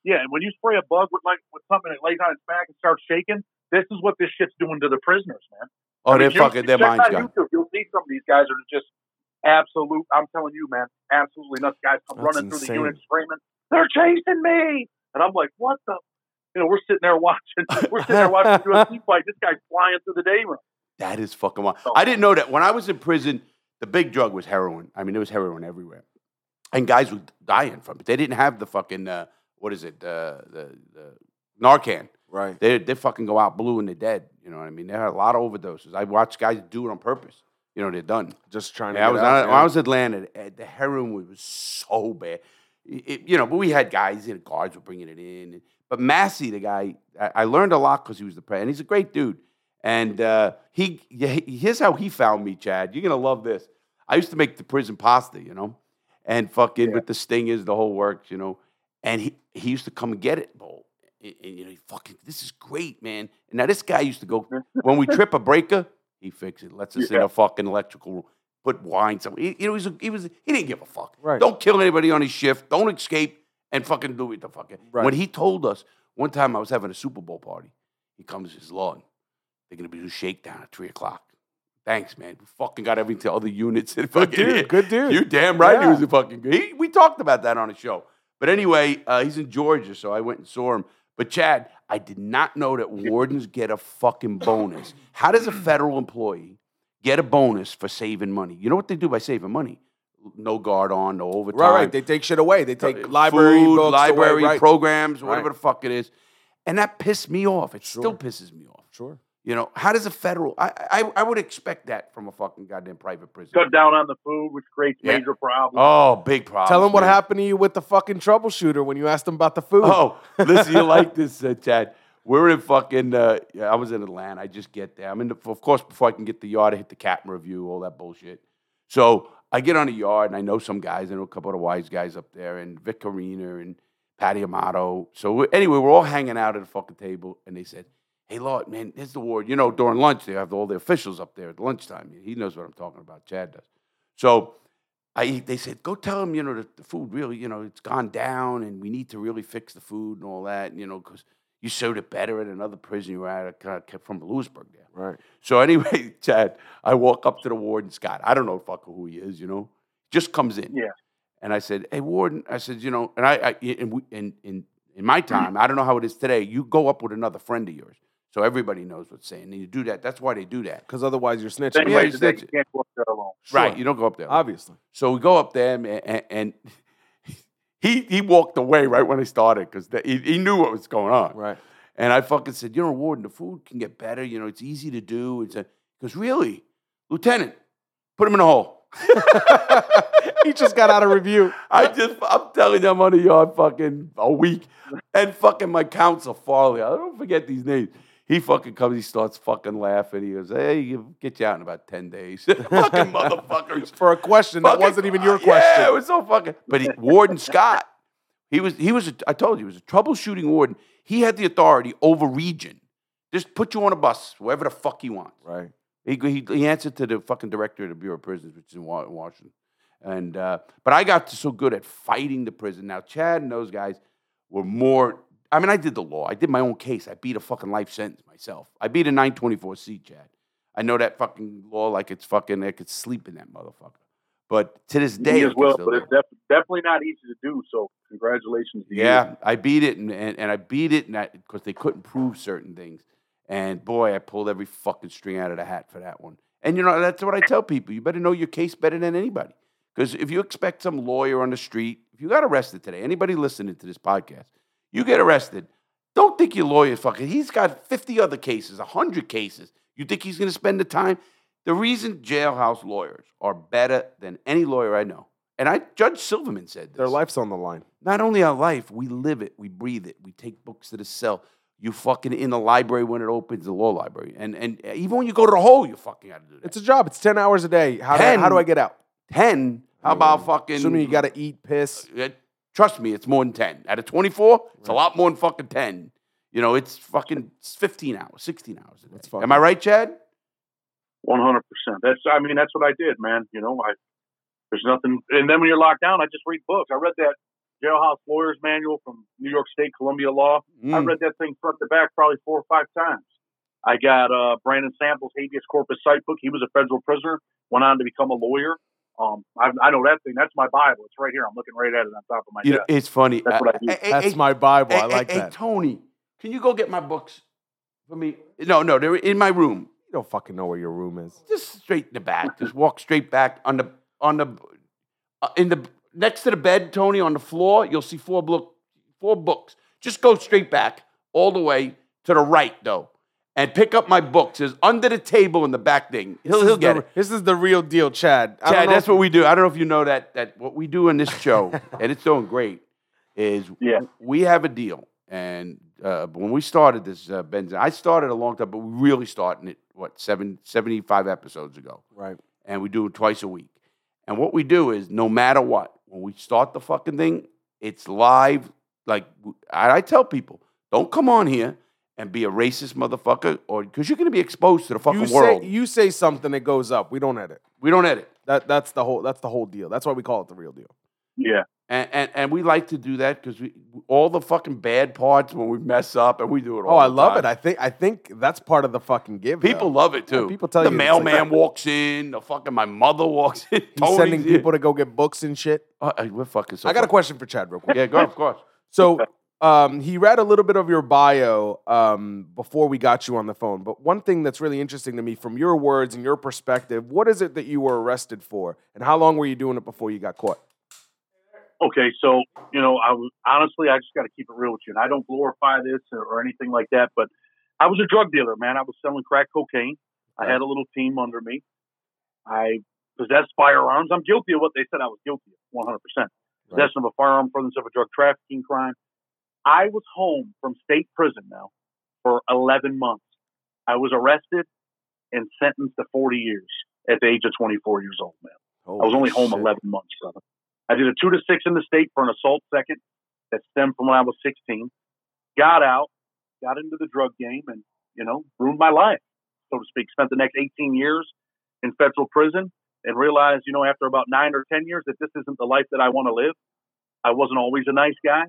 Yeah, and when you spray a bug with like with something that lays on its back and starts shaking, this is what this shit's doing to the prisoners, man. Oh, I mean, they're fucking their minds on gone. YouTube, You'll see some of these guys are just absolute. I'm telling you, man, absolutely nuts. Guys come That's running through the unit screaming, "They're chasing me!" And I'm like, "What the?" You know, we're sitting there watching. We're sitting there watching the UFC fight. This guy's flying through the day room. That is fucking wild. I didn't know that. When I was in prison, the big drug was heroin. I mean, there was heroin everywhere. And guys were dying from it. They didn't have the fucking, uh, what is it, uh, the, the Narcan. Right. They, they fucking go out blue and they're dead. You know what I mean? They had a lot of overdoses. I watched guys do it on purpose. You know, they're done. Just trying to. Yeah, I was, out, when. I was in Atlanta, eh, the heroin was so bad. It- you know, but we had guys, you know, guards were bringing it in. But Massey, the guy, I, I learned a lot because he was the president. He's a great dude. And uh, he, he- here's how he found me, Chad. You're gonna love this. I used to make the prison pasta, you know, and fucking Yeah. with the stingers, the whole works, you know. And he, he used to come and get it, bowl. And, and, you know, fucking, this is great, man. And now this guy used to go when we trip a breaker, he fixes it. Lets us in Yeah. a fucking electrical room. Put wine somewhere. He, you know, he was, a, he was he didn't give a fuck. Right. Don't kill anybody on his shift. Don't escape and fucking do it the fucking. Right. When he told us one time I was having a Super Bowl party, he comes his lawn. They're gonna be do shakedown at three o'clock. Thanks, man. We fucking got everything to other units. and Good fucking- dude. Good dude. you damn right he was a fucking. He, we talked about that on a show. But anyway, uh, he's in Georgia, so I went and saw him. But Chad, I did not know that wardens get a fucking bonus. How does a federal employee get a bonus for saving money? You know what they do by saving money? No guard on, no overtime. Right, right. They take shit away. They take uh, library food, books library away. Right. programs, whatever Right. the fuck it is. And that pissed me off. It still pisses me off. Sure. You know, how does a federal? I, I I would expect that from a fucking goddamn private prison. Cut down on the food, which creates Yeah. major problems. Oh, big problem. Tell him what happened to you with the fucking troubleshooter when you asked him about the food. Oh, listen, you like this, uh, Chad? We're in fucking. Uh, yeah, I was in Atlanta. I just get there. I'm in the. Of course, before I can get the yard, I hit the captain review, all that bullshit. So I get on the yard, and I know some guys. I know a couple of the wise guys up there, and Vic Orena, and Patty Amato. So we- anyway, we're all hanging out at a fucking table, and they said, "Hey, Lord, man, here's the ward." You know, during lunch they have all the officials up there at lunchtime. He knows what I'm talking about. Chad does. So I, they said, "Go tell him, you know, that the food really, you know, it's gone down, and we need to really fix the food and all that, you know, because." You showed it better at another prison you were at, uh, from Lewisburg there. Right. So anyway, Chad, I walk up to the warden, Scott. I don't know fucker who he is, you know. Just comes in. Yeah. And I said, "Hey, warden," I said, "You know," and I, I in, we- in in in my time, I don't know how it is today. You go up with another friend of yours, so everybody knows what's saying, and you do that. That's why they do that, Because otherwise you're snitching. Same Yeah, you today, snitch you can't go up there alone. right? Sure. You don't go up there. Obviously. So we go up there, and, and, and he he walked away right when I started because he, he knew what was going on. Right. And I fucking said, you know, Warden, the food can get better. You know, it's easy to do. It's a, because really, Lieutenant, put him in a hole. he just got out of review. I just, I'm telling you, I'm on the yard fucking a week. And fucking my counsel, Farley, I don't forget these names. He fucking comes, he starts fucking laughing. He goes, hey, you- get you out in about 10 days. fucking motherfuckers. For a question that wasn't even your question. Yeah, it was so fucking. But he, Warden Scott, he was he was. A, I told you, he was a troubleshooting warden. He had the authority over region. Just put you on a bus, wherever the fuck he wants. Right. He, he, he answered to the fucking director of the Bureau of Prisons, which is in Washington. And uh, but I got so good at fighting the prison. Now Chad and those guys were more. I mean, I did the law. I did my own case. I beat a fucking life sentence myself. I beat a 924C, Chad. I know that fucking law like it's fucking. I could sleep in that motherfucker. But to this day, as well, but it's def- definitely not easy to do. So congratulations to you. Yeah, I beat it, and, and, and I beat it because they couldn't prove certain things. And boy, I pulled every fucking string out of the hat for that one. And you know, that's what I tell people. You better know your case better than anybody. Because if you expect some lawyer on the street, if you got arrested today, anybody listening to this podcast, you get arrested, don't think your lawyer fucking. He's got 50 other cases, 100 cases. You think he's going to spend the time? The reason jailhouse lawyers are better than any lawyer I know, and I Judge Silverman said this. Their life's on the line. Not only our life, we live it, we breathe it. We take books to the cell. You fucking in the library when it opens, the law library, and and even when you go to the hole, you fucking got to do that. It's a job. It's 10 hours a day. How, do, Ten. how do I get out? ten. How about fucking? Assuming you got to eat, piss. Uh, trust me, it's more than ten. Out of twenty-four, it's a lot more than fucking ten. You know, it's fucking fifteen hours, sixteen hours a day. That's Am I right, Chad? One hundred percent. That's I mean that's what I did, man. You know, I there's nothing. And then when you're locked down, I just read books. I read that jailhouse lawyer's manual from New York State Columbia Law. I Mm. read that thing front to back probably four or five times. I got uh, Brandon Samples' habeas corpus Citebook. He was a federal prisoner, went on to become a lawyer. Um, I, I know that thing. That's my Bible. It's right here. I'm looking right at it on top of my You know, it's funny. That's what I do. hey, hey, That's hey, my Bible. I like hey, that. Hey, Tony, can you go get my books for me? No, no, they're in my room. You don't fucking know where your room is. just straight in the back. Just walk straight back on the on the uh, in the next to the bed, Tony, on the floor. You'll see four book four books. Just go straight back all the way to the right, though, and pick up my books. It's under the table in the back thing. He'll he'll get the, it. This is the real deal, Chad. I Chad, that's if- what we do. I don't know if you know that that what we do in this show, and it's doing great, is Yeah. we have a deal. And uh, when we started this, uh, Benz, I started a long time, but we really started it what seven, 75 episodes ago Right. and we do it twice a week. And what we do is, no matter what, when we start the fucking thing, it's live. Like I, I tell people, don't come on here and be a racist motherfucker, or because you're going to be exposed to the fucking You world. you say something, it goes up. We don't edit. we don't edit, That that's the whole that's the whole deal. That's why we call it the real deal. Yeah. and and, and we like to do that because we all the fucking bad parts when we mess up, and we do it oh, all. Oh, I love time. it. I think I think that's part of the fucking give. People though. love it Yeah, too. people tell the you it's like mailman that. walks in. The fucking my mother walks in. He's Tony's sending here. people to go get books and shit. Oh, we're fucking. So I got a question for Chad, real quick. Yeah, go of course. So um, he read a little bit of your bio um, before we got you on the phone. But one thing that's really interesting to me from your words and your perspective, what is it that you were arrested for? And how long were you doing it before you got caught? Okay, so you know, I was honestly, I just got to keep it real with you, and I don't glorify this or, or anything like that. But I was a drug dealer, man. I was selling crack cocaine. I had a little team under me. I possessed firearms. I'm guilty of what they said I was guilty of, 100 percent. Possession of a firearm, furtherance of a drug trafficking crime. I was home from state prison now for 11 months. I was arrested and sentenced to 40 years at the age of 24 years old, man. I was only home 11 months, brother. I did a two to six in the state for an assault second, that stemmed from when I was 16. Got out, got into the drug game, and you know, ruined my life, so to speak. Spent the next 18 years in federal prison, and realized, you know, after about nine or 10 years, that this isn't the life that I want to live. I wasn't always a nice guy,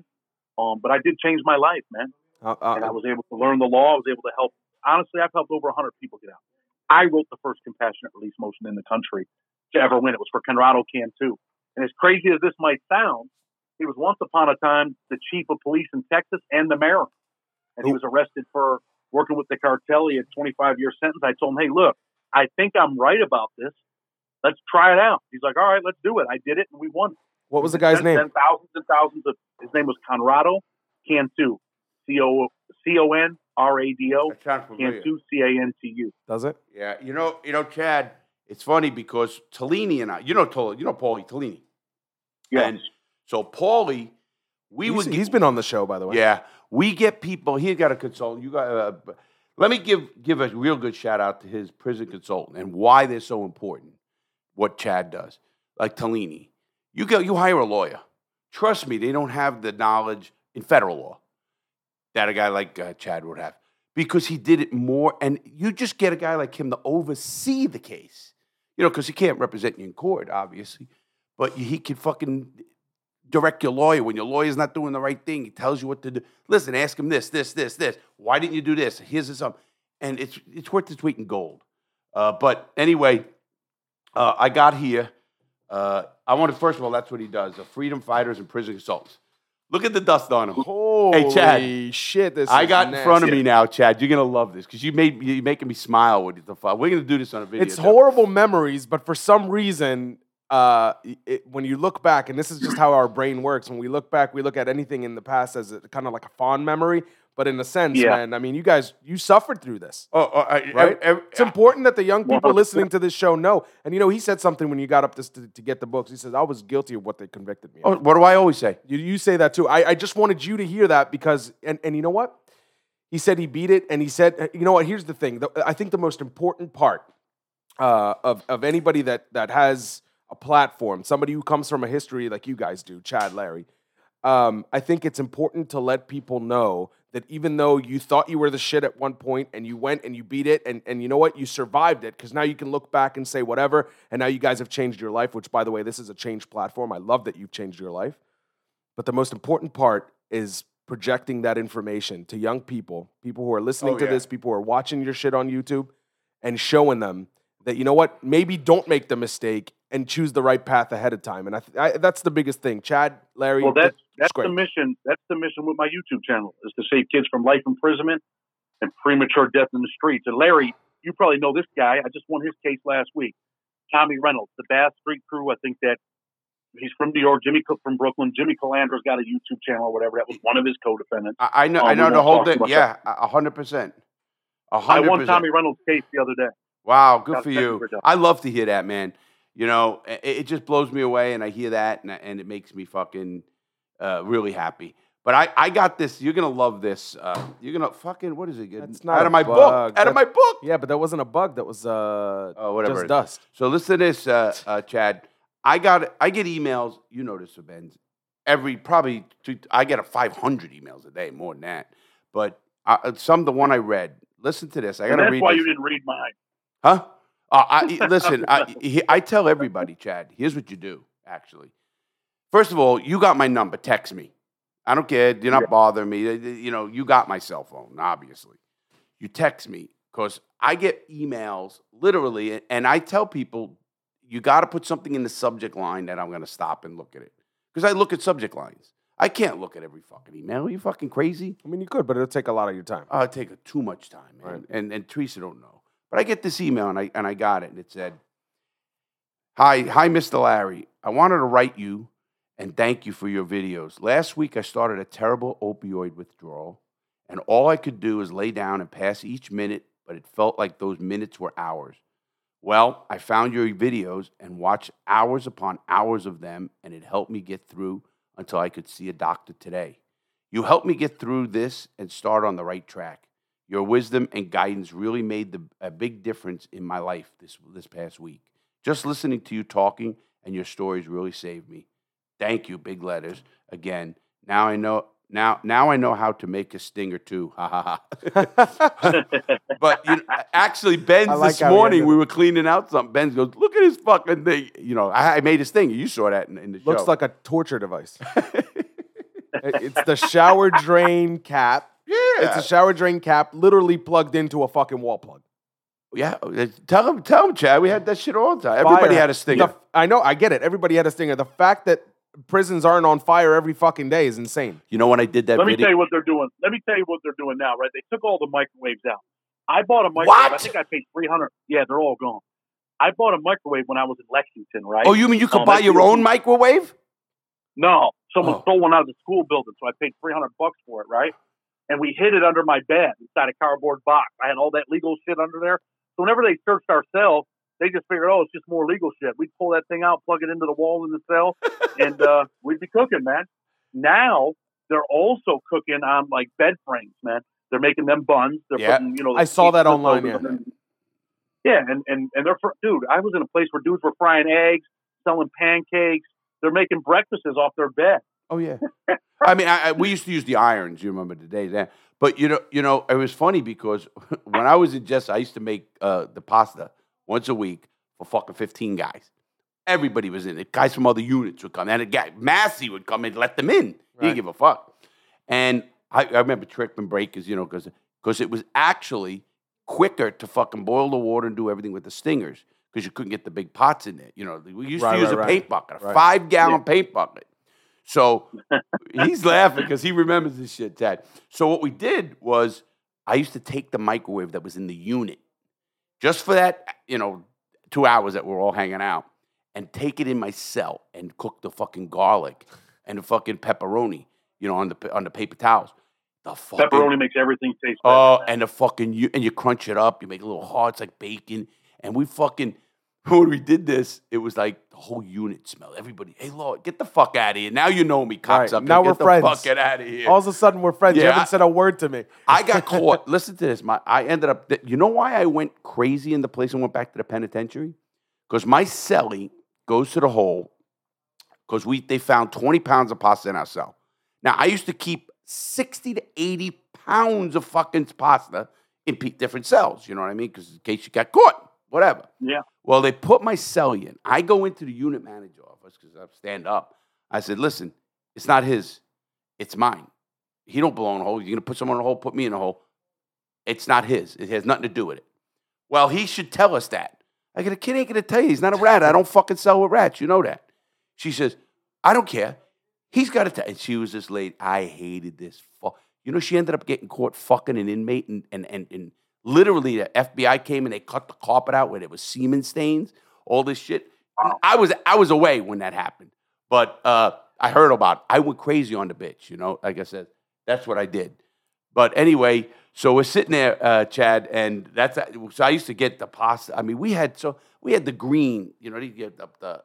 um, but I did change my life, man. Uh, uh, And I was able to learn the law. I was able to help. Honestly, I've helped over 100 people get out. I wrote the first compassionate release motion in the country to ever win. It was for Conrado Cantu. And as crazy as this might sound, he was once upon a time the chief of police in Texas and the mayor. And he was arrested for working with the cartel. He had 25 year sentence. I told him, hey, look, I think I'm right about this. Let's try it out. He's like, all right, let's do it. I did it and we won. What was the guy's name? then thousands and thousands of. His name was Conrado Cantu. C O C O N R A D O. That sounds. Cantu C A N T U. Does it? Yeah, you know, you know, Chad. It's funny because Tellini and I, you know, Tol- you know, Paulie Tellini. Yes. And so Paulie, we he's, would. get- he's been on the show, by the way. Yeah, we get people. He got a consultant. You got. Uh, let me give give a real good shout out to his prison consultant and why they're so important. What Chad does, like Tellini, you go. You hire a lawyer. Trust me, they don't have the knowledge in federal law that a guy like uh, Chad would have because he did it more. And you just get a guy like him to oversee the case, you know, because he can't represent you in court, obviously, but he can fucking direct your lawyer when your lawyer's not doing the right thing. He tells you what to do. Listen, ask him this, this, this, this. Why didn't you do this? Here's this up, and it's it's worth its weight in gold. Uh, but anyway, uh, I got here. Uh, I wanted first of all, that's what he does: the freedom fighters and prison consultants. Look at the dust on him. Holy Chad. shit! This I is got in front of me now, Chad. You're gonna love this because you made you're making me smile with the fun. We're gonna do this on a video. It's too. horrible memories, but for some reason, uh, it, when you look back, and this is just how our brain works. When we look back, we look at anything in the past as a, kind of like a fond memory. But in a sense, Yeah. man, I mean, you guys, you suffered through this. Oh, oh, I, Right? I- I- It's important that the young people listening to this show know. And you know, he said something when you got up this to, to get the books. He says, "I was guilty of what they convicted me." oh, of. what do I always say? You, you say that too. I, I just wanted you to hear that because, and, and you know what? He said he beat it, and he said, you know what? Here's the thing. The, I think the most important part uh, of of anybody that that has a platform, somebody who comes from a history like you guys do, Chad, Larry. Um, I think it's important to let people know that even though you thought you were the shit at one point and you went and you beat it and, and you know what you survived it because now you can look back and say whatever and now you guys have changed your life which by the way this is a change platform i love that you've changed your life but the most important part is projecting that information to young people, people who are listening Oh, to yeah. this, people who are watching your shit on YouTube, and showing them that you know what, maybe don't make the mistake and choose the right path ahead of time. And I, th- I that's the biggest thing. Chad, Larry, Well, that's that's the mission. That's the mission with my YouTube channel is to save kids from life imprisonment and premature death in the streets. And Larry, you probably know this guy. I just won his case last week. Tommy Reynolds, the Bass Street Crew. I think that he's from New York. Jimmy Cook from Brooklyn. Jimmy Calandra's got a YouTube channel or whatever. That was one of his co-defendants. I, I know. Oh, I know the whole thing. Yeah, a hundred percent. I won. Tommy Reynolds' case the other day. Wow, good Got for you. I love to hear that, man. You know, it, it just blows me away, and I hear that, and, and it makes me fucking uh, really happy. But I, I got this. You're gonna love this. Uh, you're gonna fucking what is it? That's not out of my bug. book. Out of my book. yeah, but that wasn't a bug. That was uh, Oh, whatever. just dust. So listen to this, uh, uh, Chad. I got I get emails. You know this, Ben. Every probably two, I get a 500 emails a day, more than that. But uh, some the one I read. Listen to this. I gotta that's read why this. you didn't read mine. Huh? Uh, I, listen, I, I tell everybody, Chad, here's what you do, actually. First of all, you got my number. Text me. I don't care. You're not bothering me. Uh, You know, you got my cell phone, obviously. You text me because I get emails literally, and I tell people, you got to put something in the subject line that I'm going to stop and look at it. Because I look at subject lines. I can't look at every fucking email. Are you fucking crazy? I mean, you could, but it'll take a lot of your time. Oh, it take too much time, man. Right. And and Teresa don't know. But I get this email and I and I got it and it said, "Hi, hi, Mr. Larry. I wanted to write you and thank you for your videos. Last week I started a terrible opioid withdrawal, and all I could do is lay down and pass each minute, but it felt like those minutes were hours. Well, I found your videos and watched hours upon hours of them, and it helped me get through until I could see a doctor today. You helped me get through this and start on the right track. Your wisdom and guidance really made the, a big difference in my life this, this past week. Just listening to you talking and your stories really saved me. Thank you, big letters. Again, Now I know. Now, now I know how to make a stinger too. Ha ha ha. but you know, actually, Ben's like this morning we were cleaning out something. Ben goes, "Look at his fucking thing." You know, I, I made a stinger. You saw that in, in the show. Looks like a torture device. It's the shower drain cap. yeah. It's a shower drain cap, literally plugged into a fucking wall plug. yeah. uh, Tell him, tell him, Chad. We had that shit all the time. Everybody Fire. had a stinger. The- I know, I get it. Everybody had a stinger. The fact that prisons aren't on fire every fucking day is insane. you know when I did that Let me tell you what they're doing. Let me tell you what they're doing now, right? They took all the microwaves out. I bought a microwave. I think I paid three hundred. Yeah, they're all gone. I bought a microwave when I was in Lexington, right? oh, you mean you could Um, buy your own microwave? No, someone Oh. stole one out of the school building, so I paid three hundred bucks for it, right? And we hid it under my bed inside a cardboard box. I had all that legal shit under there. So whenever they searched our cell, they just figured, oh, it's just more legal shit. We'd pull that thing out, plug it into the wall in the cell, and uh, we'd be cooking, man. Now they're also cooking on like bed frames, man. They're making them buns. They're Yeah. putting, you know, I saw that online, them. Yeah, and, and, and they're, fr- dude, I was in a place where dudes were frying eggs, selling pancakes. They're making breakfasts off their bed. Oh yeah. I mean, I, I, we used to use the irons. You remember the days then? But you know, you know, it was funny because when I was in Jess, I used to make uh, the pasta once a week for fucking fifteen guys. Everybody was in it. Guys from other units would come, and a guy Massey would come and let them in. He Right. didn't give a fuck. And I, I remember Trickman breakers, you know, because it was actually quicker to fucking boil the water and do everything with the stingers because you couldn't get the big pots in there. You know, we used Right, to use right, a paint bucket, a five gallon paint bucket. So he's laughing because he remembers this shit, Ted. So what we did was I used to take the microwave that was in the unit just for that, you know, two hours that we're all hanging out and take it in my cell and cook the fucking garlic and the fucking pepperoni, you know, on the on the paper towels. The fucking Pepperoni makes everything taste. Oh, man. and the fucking you and you crunch it up, you make little hard, it's like bacon. And we fucking when we did this, it was like the whole unit smelled. Everybody, hey Lord, get the fuck out of here. Now you know me, Right, cocksucker. now get we're the friends. fuck out of here. All of a sudden, we're friends. you haven't I- said a word to me. I got caught. Listen to this. My I ended up. You know why I went crazy in the place and went back to the penitentiary? Because my cellie goes to the hole. Because we they found twenty pounds of pasta in our cell. Now I used to keep sixty to eighty pounds of fucking pasta in pe- different cells. You know what I mean? Because in case you got caught, whatever. Yeah. Well, they put my cellie in. I go into the unit manager office because I stand up. I said, "Listen, it's not his. It's mine. He don't belong in a hole. You're gonna put someone in a hole, put me in a hole. It's not his. It has nothing to do with it. Well, he should tell us that. I go, the kid ain't gonna tell you. He's not a rat. I don't fucking sell with rats. You know that. She says, I don't care. He's got to tell. And she was this lady. I hated this. Fu- you know, she ended up getting caught fucking an inmate, and and and, and literally the FBI came and they cut the carpet out where there was semen stains, all this shit. I was I was away when that happened, but uh, I heard about. It. I went crazy on the bitch. You know, like I said, that's what I did. But anyway, so we're sitting there, uh, Chad, and that's so I used to get the pasta. I mean, we had so we had the green, you know, the, the,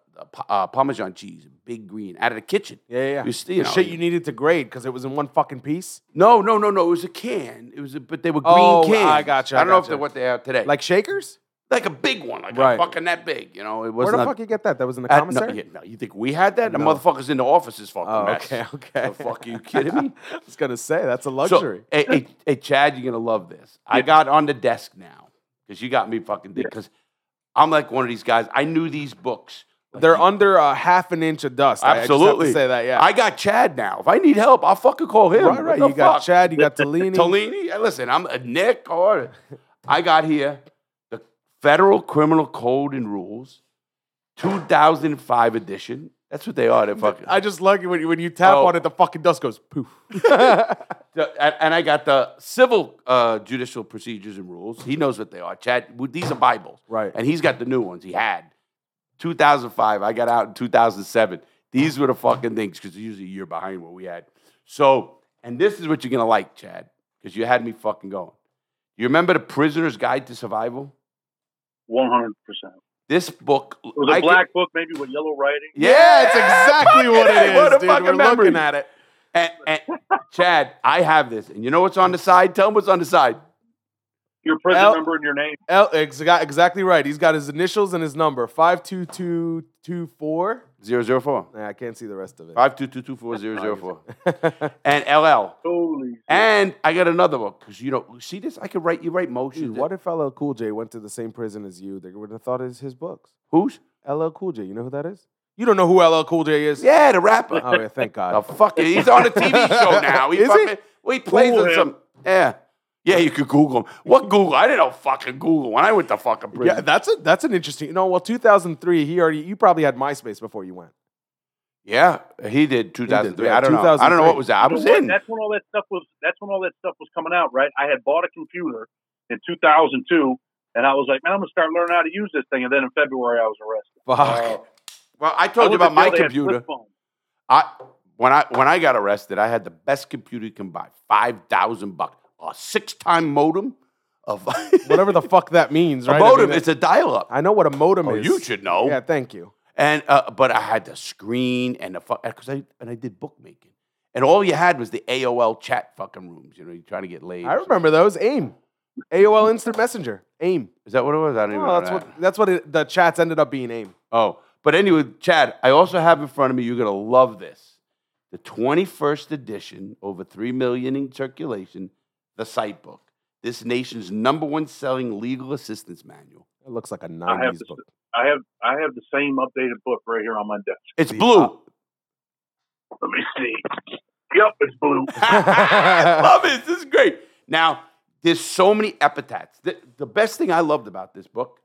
uh, Parmesan cheese, big green, out of the kitchen. Yeah, yeah. yeah. You st- the you know, shit you needed to grade because it was in one fucking piece. No, no, no, no. It was a can. It was, a, but they were green Oh, cans. I gotcha, I I don't know if they're what they have today. Like, shakers? like a big one, like Right. a fucking that big. You know, it wasn't. the a- fuck you get that? That was in the at- no, commissary? yeah, no, you think we had that? The No. motherfuckers in the offices fucking Oh, mess. okay, okay. The fuck, are you kidding me? I was gonna say that's a So, luxury. hey, hey, hey, Chad, you're gonna love this. I got on the desk now because you got me fucking because I'm like one of these guys. I knew these books. They're under a half an inch of dust. I- I just have to Absolutely. say that. Yeah. I got Chad now. If I need help, I'll fucking call him. right, right. You got? Chad. You got Tellini. Tellini. Listen, I'm a Nick or I got here the Federal Criminal Code and Rules, 2005 edition. That's what they are. They're fucking. I just like it when you, when you tap Oh. on it, the fucking dust goes poof. And, and I got the civil uh, judicial procedures and rules. He knows what they are. Chad, these are Bibles. Right. And he's got the new ones. He had 2005. I got out in 2007. These mm. were the fucking things because usually a year behind what we had. So, and this is what you're gonna like, Chad, because you had me fucking going. You remember the Prisoner's Guide to Survival? One hundred percent. This book. It was I a could- black book, maybe with yellow writing. yeah, it's exactly what it A, what is, a dude. fucking We're memory. looking at it. And, and Chad, I have this, and you know what's on the side? Tell him what's on the side. Your prison L- number and your name. L, exa- exactly right. He's got his initials and his number five two two two four 004. Nah, I can't see the rest of it. 52224 And LL. Holy shit. And I got another book because you know, see this? I could write you write motions. Dude, what if LL Cool J went to the same prison as you? They would have thought it was his books. Who's? LL Cool J, you know who that is? You don't know who LL Cool J is? Yeah, the rapper. Oh, yeah, thank the God. fuck he's on a TV show now. He Is he? fucking, Well, he plays Google on him. some. Yeah. Yeah, you could Google him. What Google? I didn't know fucking Google when I went to fucking prison. Yeah, that's a that's an interesting. No, well, 2003. He already. You probably had MySpace before you went. Yeah, he did 2003. yeah, I don't know. I don't know what was that. I You know was in. That's when all that stuff was. That's when all that stuff was coming out, right? I had bought a computer in 2002, and I was like, man, I'm gonna start learning how to use this thing. And then in February, I was arrested. Fuck. Uh, well, I I told you about my in jail, they had computer. I when I when I got arrested, I had the best computer you can buy, five thousand bucks, a six-time modem, of Whatever the fuck that means, a right? I modem. mean, it's a dial-up, I know what a modem Oh, is. you should know. Yeah, thank you. and uh, but I had the screen and the fuck because I and I did bookmaking, and all you had was the AOL chat fucking rooms. You know, you're trying to get laid. I remember those. AIM, AOL Instant Messenger. AIM. Is that what it was? I don't even Oh, know that's that. what that's what it, the chats ended up being. AIM. Oh, but anyway, Chad, I also have in front of me. You're gonna love this. The 21st edition, over three million in circulation. The Site Book, this nation's number one selling legal assistance manual. It looks like a I have '90s the, book. I have I have the same updated book right here on my desk. It's The- blue. uh, Let me see. Yep, it's blue. I love it. This is great. Now, there's so many epitaphs. The, the best thing I loved about this book,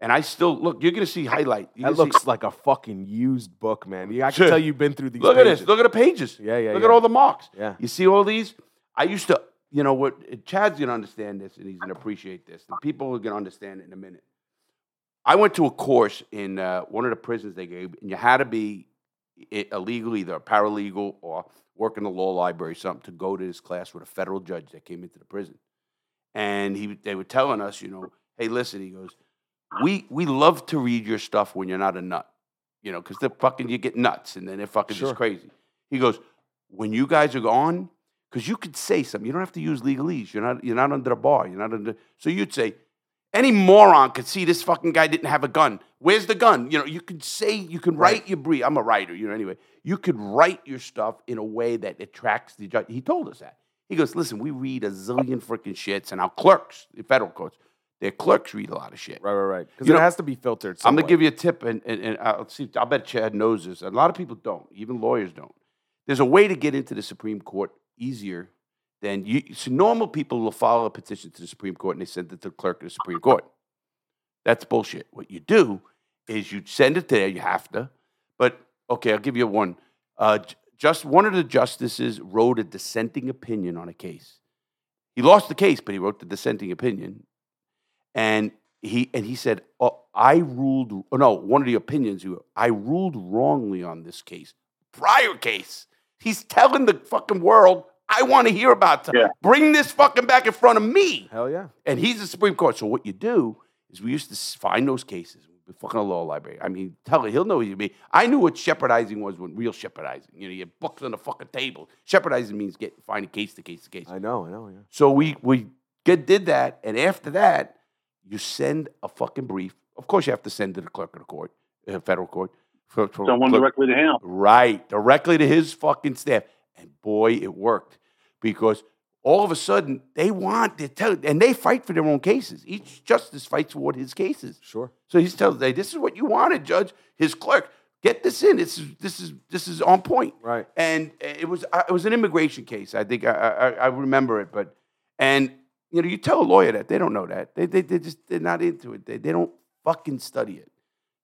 and I still look, you're gonna see highlight. You're That gonna see- looks like a fucking used book, man. Yeah, I can Sure. tell you've been through these. look at this. Look at the pages. Yeah, yeah, Look yeah. at all the marks. Yeah. You see all these? I used to, you know what? Chad's gonna understand this, and he's gonna appreciate this. And people are gonna understand it in a minute. I went to a course in uh, one of the prisons they gave, and you had to be illegal, either a paralegal or work in the law library, or something, to go to this class with a federal judge that came into the prison. And he, they were telling us, you know, hey, listen, he goes, we we love to read your stuff when you're not a nut, you know, because they're fucking you get nuts, and then they're fucking Sure. just crazy. He goes, when you guys are gone, because you could say something. You don't have to use legalese. You're not you're not under the bar. You're not under. So you'd say, any moron could see this fucking guy didn't have a gun. Where's the gun? You know, you could say you can write your brief. I'm a writer, you know. Anyway, you could write your stuff in a way that attracts the judge. He told us that. He goes, listen, we read a zillion freaking shits, and our clerks, the federal courts, their clerks read a lot of shit. Right, right, right. Because it know, has to be filtered. I'm gonna give you a tip, and, and, and I'll see. I bet Chad knows this. A lot of people don't. Even lawyers don't. There's a way to get into the Supreme Court easier than you. So normal people will file a petition to the Supreme Court and they send it to the clerk of the Supreme Court. That's bullshit. What you do is you send it there. You have to. But okay, I'll give you one. Uh, just one of the justices wrote a dissenting opinion on a case. He lost the case, but he wrote the dissenting opinion, and he and he said, oh, "I ruled." Oh, no, one of the opinions. I ruled wrongly on this case. Prior case. He's telling the fucking world, "I want to hear about. it. Yeah. Bring this fucking back in front of me." Hell yeah. And he's the Supreme Court. So what you do is we used to find those cases. We fucking a law library. I mean, tell him he'll know what you mean. I knew what shepardizing was when real shepardizing. You know, you have books on the fucking table. Shepardizing means get finding case to case to case. I know, I know, yeah. So we we get, did that, and after that, you send a fucking brief. Of course, you have to send to the clerk of the court, uh, federal court. For, for Someone clerk- directly to him. Right, directly to his fucking staff. And boy, it worked because all of a sudden they want they tell and they fight for their own cases. Each justice fights for what his case is. Sure. So he tells they, this is what you wanted, Judge. His clerk, get this in. This is this is this is on point. Right. And it was uh, it was an immigration case. I think I I, I remember it, but and you know you tell a lawyer that they don't know that they they they just they're not into it. They they don't fucking study it.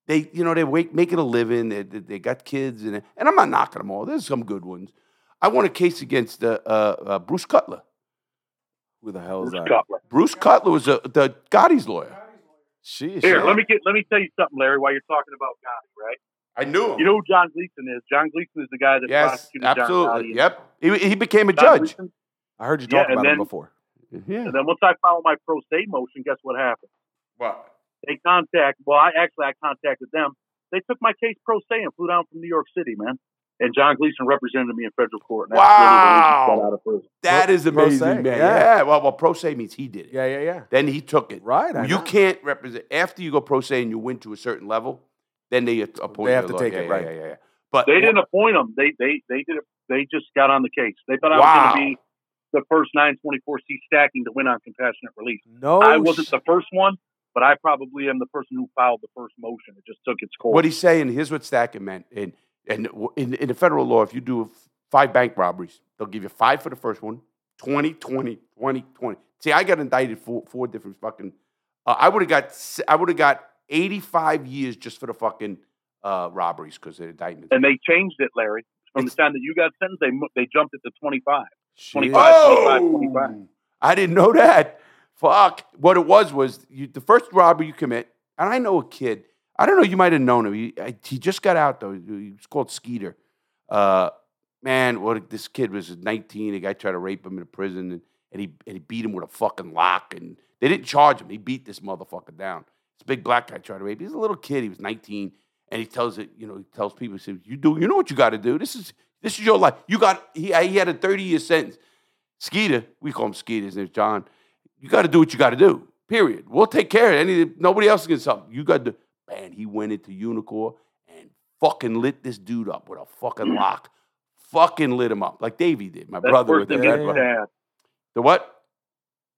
They you know they wake making a living. They, they, they got kids and and I'm not knocking them all. There's some good ones. I won a case against uh, uh, uh, Bruce Cutler. Who the hell is Bruce that? Cutler. Bruce Cutler was a, the Gotti's lawyer. Sheesh. Here, let me get let me tell you something, Larry. While you're talking about Gotti, right? I knew him. You know who John Gleeson is? John Gleeson is the guy that yes, prosecuted John Gotti. absolutely. Yep. He, he became a John judge. Gleeson. I heard you talk and about him before. Yeah. And then once I filed my pro se motion, guess what happened? What? They contact. Well, I actually I contacted them. They took my case pro se and flew down from New York City, man. And John Gleeson represented me in federal court. And that's really the reason I got Wow. out of prison. That Pro- is amazing, man. yeah. Yeah. Well, well, pro se means he did it. Yeah, yeah, yeah. Then he took it. Right. I you know. can't represent after you go pro se and you win to a certain level. then they appoint. They have to lawyer. take yeah, it, yeah, right. Yeah, yeah, yeah. But They didn't appoint them. They they they did. it- They just got on the case. They thought I was going to be the first 924C stacking to win on compassionate release. No, I wasn't the first one, but I probably am the person who filed the first motion. It just took its course. What he's saying, here's what stacking meant. In, in, in, in the federal law, if you do five bank robberies, they'll give you five for the first one, 20, 20, 20, 20. See, I got indicted for four different fucking. Uh, I would have got I would have got 85 years just for the fucking uh, robberies because of the indictments. and they changed it, Larry. From It's- the time that you got sentenced, they they jumped it to 25. Shit. 25. 25, 25. I didn't know that. Fuck. What it was was you, the first robbery you commit, and I know a kid. I don't know. You might have known him. He, I, he just got out though. He was called Skeeter. Uh, man, what this kid was 19. A guy tried to rape him in a prison, and, and he and he beat him with a fucking lock. And they didn't charge him. He beat this motherfucker down. This big black guy tried to rape. him. He's a little kid. He was 19, and he tells it. You know, he tells people, he says, "You do. You know what you got to do. This is this is your life. You got." He he had a 30 year sentence. Skeeter, we call him Skeeter. His name's John. You got to do what you got to do. Period. We'll take care of it. Any, nobody else can something. You got to. Man, he went into Unicor and fucking lit this dude up with a fucking mm. lock. Fucking lit him up like Davey did. My That's brother worse with than the yeah, getting stabbed. The what?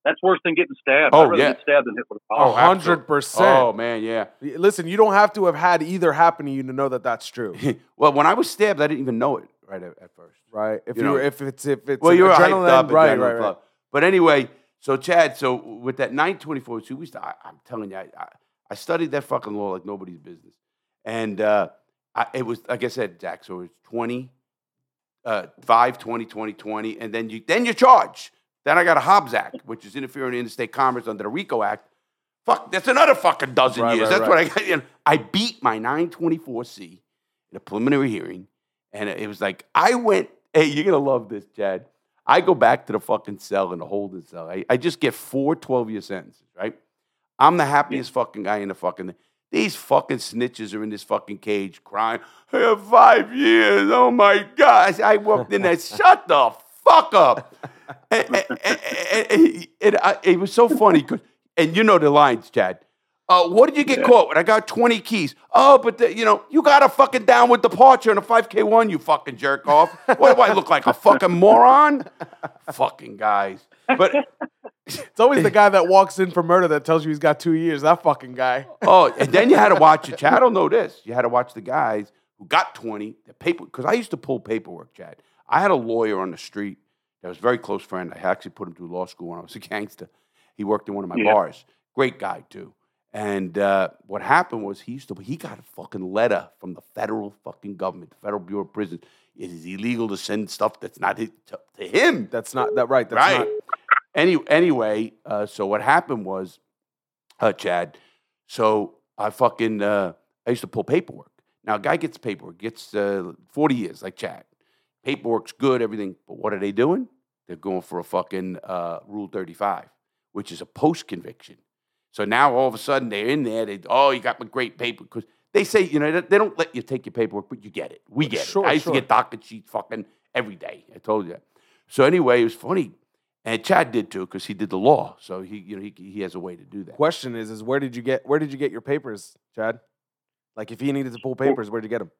That's worse than getting stabbed. Oh, I'd yeah. get stabbed than hit with a A power. Oh, hundred percent. Oh man, yeah. Listen, you don't have to have had either happen to you to know that that's true, well, when I was stabbed, I didn't even know it right at, at first. right? If You you, know- are if it's if it's Well, you're adrenaline, hyped up, right, adrenaline right, right. But anyway, so Chad, so with that 924, see, we I, I'm telling you, I, I, I studied that fucking law like nobody's business. And uh, I, it was, like I said, Jack, so it was 20, uh, 5, 20, 20, 20, and then you then you're charged. Then I got a Hobbs Act, which is interfering in interstate commerce under the RICO Act. Fuck, that's another fucking dozen Right, years. right, that's right. what I got. You know, I beat my 924C in a preliminary hearing, and it was like I went. Hey, you're gonna love this, Chad. I go back to the fucking cell in the holding cell. I, I just get four 12 year sentences, right? I'm the happiest fucking guy in the fucking. These fucking snitches are in this fucking cage crying. I have five years. Oh my god! I walked in there. Shut the fuck up. and, and- and- and- and- and I- it was so funny and you know the lines, Chad. Uh, what did you get caught with? I got 20 keys. Oh, but the, you know, you got a fucking downward departure in a 5K1, you fucking jerk off. What do I look like? A fucking moron? fucking guys. But It's always the guy that walks in for murder that tells you he's got two years. That fucking guy. oh, and then you had to watch it. Chad, I don't know this. You had to watch the guys who got 20, the paper, because I used to pull paperwork, Chad. I had a lawyer on the street that was a very close friend. I actually put him through law school when I was a gangster. He worked in one of my Yeah. bars. Great guy, too. And uh, what happened was he used to, he got a fucking letter from the federal fucking government, the Federal Bureau of Prisons. It is illegal to send stuff that's not to, to him. That's not that right. That's right. not. Any, anyway, uh, so what happened was, uh, Chad, so I fucking, uh, I used to pull paperwork. Now, a guy gets paperwork, gets uh, 40 years, like Chad. Paperwork's good, everything, but what are they doing? They're going for a fucking uh, Rule 35, which is a post conviction. So now all of a sudden they're in there. They, oh, you got my great paper. Because they say, you know, they- don't let you take your paperwork, but you get it. We get Sure, it. I used sure. to get docket sheets fucking every day. I told you that. So anyway, it was funny. And Chad did too, because he did the law. So he, you know, he, he has a way to do that. Question is, is where did you get where did you get your papers, Chad? Like if he needed to pull papers, where'd you get them?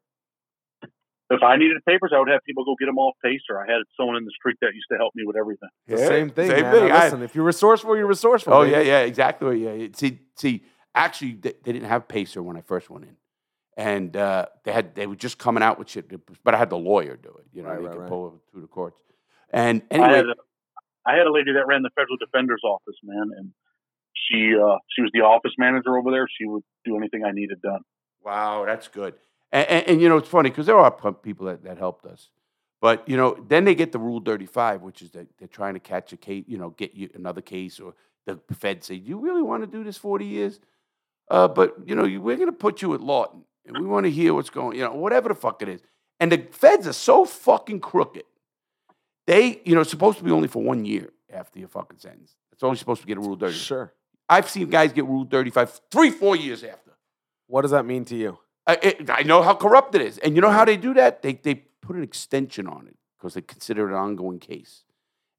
If I needed papers, I would have people go get them off Pacer. I had someone in the street that used to help me with everything. The same thing, Same man. thing. Now, I- listen, if you're resourceful, you're resourceful. Oh baby. yeah, yeah, exactly. Yeah, yeah. See, see, actually, they, they didn't have Pacer when I first went in, and uh, they had they were just coming out with shit. But I had the lawyer do it. You know, Right, they right, could right. pull it through the courts. And I had, a, I had a lady that ran the federal defender's office, man, and she uh, she was the office manager over there. She would do anything I needed done. Wow, that's good. And, and, and, you know, it's funny because there are people that, that helped us. But, you know, then they get the Rule 35, which is that they're trying to catch a case, you know, get you another case, or the Fed say, Do you really want to do this 40 years? Uh, but, you know, you, we're going to put you at Lawton, and we want to hear what's going, you know, whatever the fuck it is. And the Feds are so fucking crooked. They, you know, supposed to be only for one year after your fucking sentence. It's only supposed to get a Rule 35. Sure. I've seen guys get Rule 35 three, four years after. What does that mean to you? I, it, I know how corrupt it is. And you know how they do that? They, they put an extension on it because they consider it an ongoing case.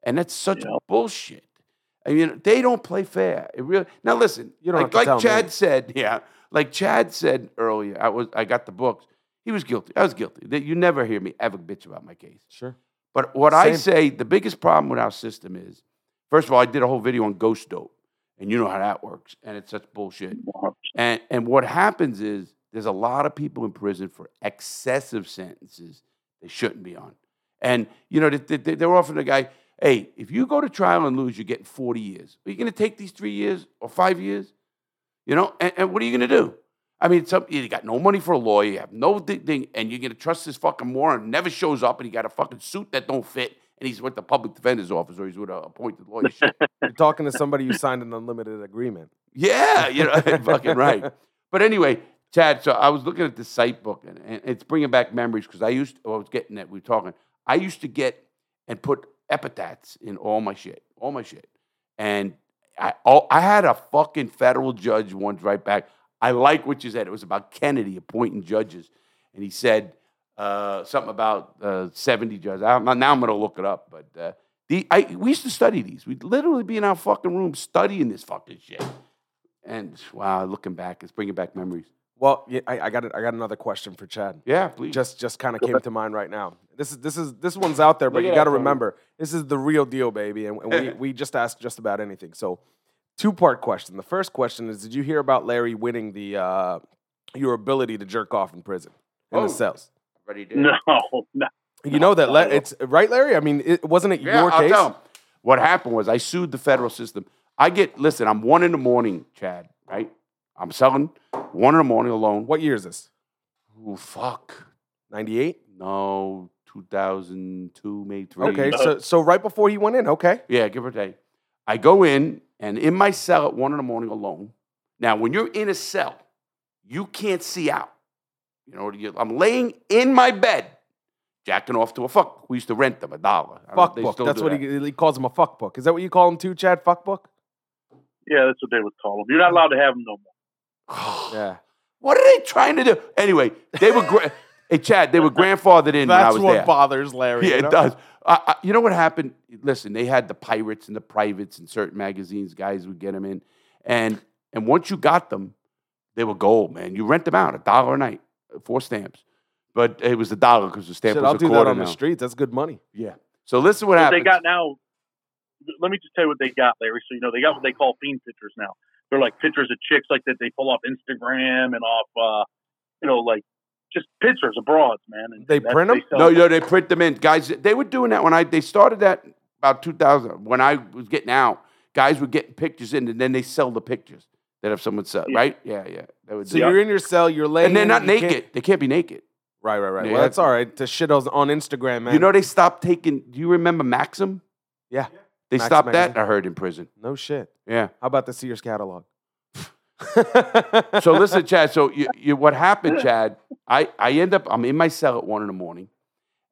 And that's such Yeah. bullshit. I mean, they don't play fair. It really now listen. You don't like, like Chad me. said, yeah. like Chad said earlier, I was I got the books. He was guilty. I was guilty. That- You never hear me ever bitch about my case. Sure. But what I say, the biggest problem with our system is, first of all, I did a whole video on ghost dope, and you know how that works, and it's such bullshit. And and what happens is there's a lot of people in prison for excessive sentences they shouldn't be on. And you know they, they, they're offering the guy, hey, if you go to trial and lose, you're getting 40 years. Are you going to take these three years or five years? You know, and, and what are you going to do? I mean, some, you got no money for a lawyer, you have no thing, and you're going to trust this fucking moron never shows up, and he got a fucking suit that don't fit, and he's with the public defender's office or he's with a appointed lawyer. You're talking to somebody who signed an unlimited agreement. Yeah, you know, fucking right. But anyway, Chad, so I was looking at the Citebook, and, and it's bringing back memories because I used, I was getting that we were talking. I used to get and put epithets in all my shit, all my shit, and I, all, I had a fucking federal judge once right back. I like what you said. It was about Kennedy appointing judges, and he said uh, something about uh, seventy judges. I, now I'm going to look it up, but. Uh, the, I, we used to study these. We'd literally be in our fucking room studying this fucking shit. And wow, looking back, it's bringing back memories. Well, yeah, I, I got it. I got another question for Chad. Yeah, please. Just just kind of came to mind right now. This is this is this one's out there, but Look you got to remember this is the real deal, baby. And, and we we just ask just about anything. So, two part question. The first question is: Did you hear about Larry winning the uh, your ability to jerk off in prison in Oh. the cells? Already did. No, no. You know that La- it's right, Larry. I mean, it, wasn't it Yeah, your I'll case? tell 'em. What happened was I sued the federal system. I get listen. I'm one in the morning, Chad. Right? I'm selling one in the morning alone. What year is this? Oh fuck. Ninety eight. No, 2002, maybe three. Okay, so so right before he went in. Okay. Yeah, give or take. I go in and in my cell at one in the morning alone. Now, when you're in a cell, you can't see out. You know, I'm laying in my bed, jacking off to a fuck. We used to rent them a dollar. I know Fuck book. That's what that. he, he calls him a fuck book. Is that what you call him too, Chad? Fuck book. Yeah, that's what they would call them. You're not allowed to have them no more. Yeah. What are they trying to do? Anyway, they were. Gra- hey, Chad, they were grandfathered in when I That's was what there. bothers Larry. Yeah, you it does. Uh, uh, you know what happened? Listen, they had the pirates and the privates in certain magazines. Guys would get them in, and and once you got them, they were gold, man. You rent them out a dollar a night, four stamps, but it was a dollar because the stamp Shit, was I'll a do that on now. the streets. That's good money. Yeah. So listen, what What happened? they got now, let me just tell you what they got, Larry. So, you know, they got what they call fiend pictures now. They're like pictures of chicks like that they pull off Instagram and off, uh, you know, like just pictures of broads, man. And They that's- print 'em? sell No, no, they print them in. Guys, they were doing that when I they started that about 2000 when I was getting out. Guys were getting pictures in, and then they sell the pictures that if someone sell, Yeah. right? Yeah, yeah. They would So you're in your cell. You're laying. and they're not naked. can't- They can't be naked. Right, right, right. Yeah, well, that's that's- all right. To shit on on Instagram, man. You know they stopped taking. Do you remember Maxim? Yeah. They Maxim stopped magazine. that. I heard in prison. No shit. Yeah. How about the Sears catalog? So listen, Chad. So you, you, what happened, Chad? I I end up. I'm in my cell at one in the morning,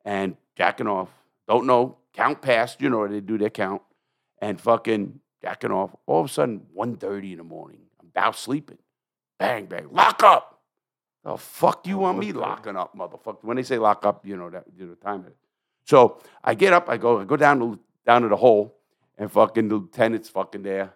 and jacking off. Don't know. Count past. You know they do their count, and fucking jacking off. All of a sudden, 1.30 in the morning. I'm about sleeping. Bang bang. Lock up. The fuck you want me locking up, motherfucker? When they say lock up, you know that you know time it. So I get up. I go. I go down to down to the hole, and fucking the lieutenant's fucking there.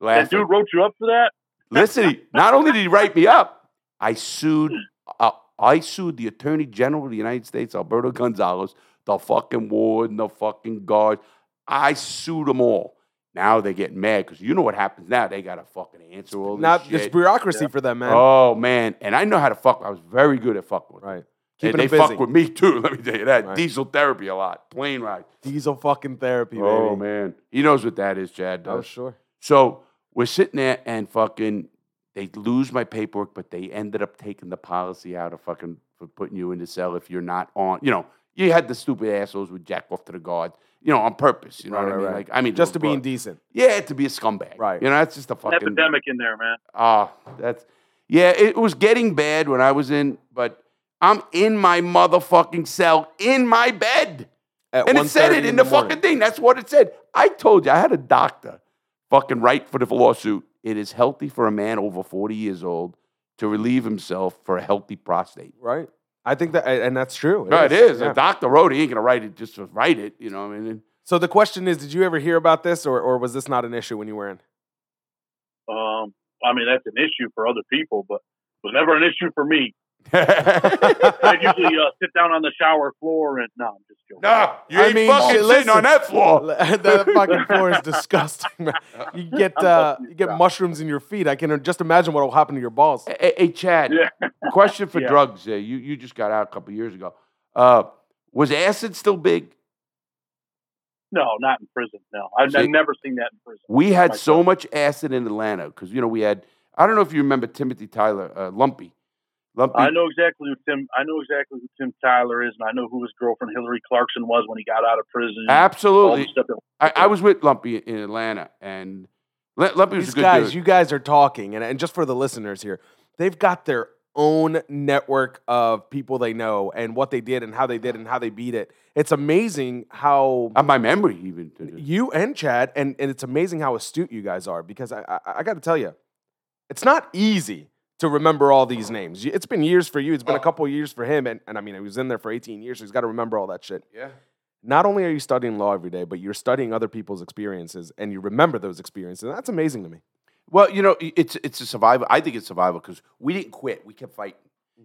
That dude wrote you up for that? Listen, not only did he write me up, I sued. Uh, I sued the Attorney General of the United States, Alberto Gonzalez, the fucking warden, the fucking guard. I sued them all. Now they're getting mad because you know what happens now. They got to fucking answer all this Not shit. it's bureaucracy for them, man. Oh man, and I know how to fuck. I was very good at fucking with them. Right. And Keeping they them busy. fuck with me too. Let me tell you that. Right. Diesel therapy a lot. Plane ride. Diesel fucking therapy, baby. Oh man, he knows what that is. Chad does. Oh, sure. So we're sitting there and fucking they lose my paperwork, but they ended up taking the policy out of fucking for putting you in the cell if you're not on. You know, you had the stupid assholes with jack off to the guard. You know, on purpose. You know Right, what I mean? right. Like I mean, Just to be uh, indecent. Yeah, to be a scumbag. Right. You know, that's just a fucking. Epidemic in there, man. Ah, that's yeah. It was getting bad when I was in, but I'm in my motherfucking cell in my bed. At And it said it in the, morning. fucking thing. That's what it said. I told you, I had a doctor fucking write for the lawsuit. It is healthy for a man over 40 years old to relieve himself for a healthy prostate. Right. I think that, and that's true. no, it is. yeah. A doctor wrote it. He ain't going to write it just to write it. You know what I mean? So the question is, did you ever hear about this, or, or was this not an issue when you were in? Um, I mean, that's an issue for other people, but it was never an issue for me. I usually uh, sit down on the shower floor and no, I'm just joking. nah, you I ain't mean, fucking shit, sitting on that floor. that fucking floor is disgusting, man. You get uh, you get mushrooms in your feet. I can just imagine what will happen to your balls. Hey, hey, Chad, Yeah. question for Yeah. drugs. Uh, you you just got out a couple years ago. Uh, was acid still big? No, not in prison. No, I've, See- I've never seen that in prison. We had My so much acid in Atlanta because you know we had. I don't know if you remember Timothy Tyler, uh, Lumpy. Lumpy. I know exactly who Tim. I know exactly who Tim Tyler is, and I know who his girlfriend Hillary Clarkson was when he got out of prison. Absolutely. that- I, I was with Lumpy in Atlanta, and L- Lumpy was These a good guys, dude. you guys are talking, and, and just for the listeners here, they've got their own network of people they know and what they did and how they did and how they beat it. It's amazing how Uh, my memory even. you and Chad, and, and it's amazing how astute you guys are because I, I, I got to tell you, it's not easy to remember all these names. It's been years for you. It's been a Oh. couple years for him, and, and I mean, he was in there for 18 years, so he's got to remember all that shit. Yeah. Not only are you studying law every day, but you're studying other people's experiences, and you remember those experiences. And that's amazing to me. Well, you know, it's it's a survival. I think it's survival because we didn't quit. We kept fighting.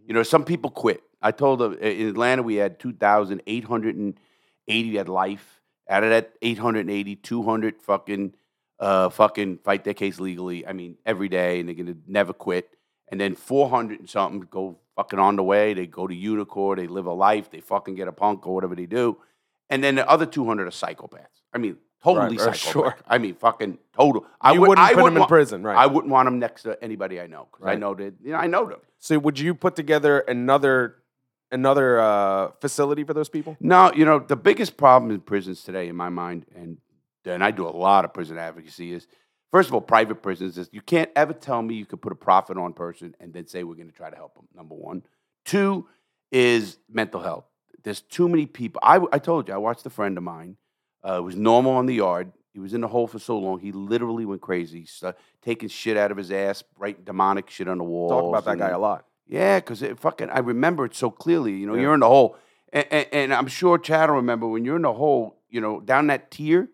You know, some people quit. I told them in Atlanta we had 2,880 at life. Out of that 880, 200 fucking uh fucking fight their case legally. I mean, every day, and they're gonna never quit. And then 400 and something go fucking on the way. They go to Unicor. They live a life. They fucking get a punk or whatever they do. And then the other 200 are psychopaths. I mean, totally Right, right, psychopaths. sure. I mean, fucking total. I you would, wouldn't I put him wouldn't in prison, right? I wouldn't want him next to anybody I know because I know that you know I know them. so would you put together another another uh, facility for those people? No, you know the biggest problem in prisons today, in my mind, and and I do a lot of prison advocacy is first of all, private prisons is you can't ever tell me you could put a profit on person and then say we're going to try to help them. Number one, two is mental health. There's too many people. I I told you I watched a friend of mine. Uh, it was normal on the yard. He was in the hole for so long, he literally went crazy, taking shit out of his ass, writing demonic shit on the wall. Talk about that guy a lot. Yeah, because it fucking I remember it so clearly. You know, Yeah. you're in the hole, and, and, and I'm sure Chad will remember when you're in the hole. You know, down that tier.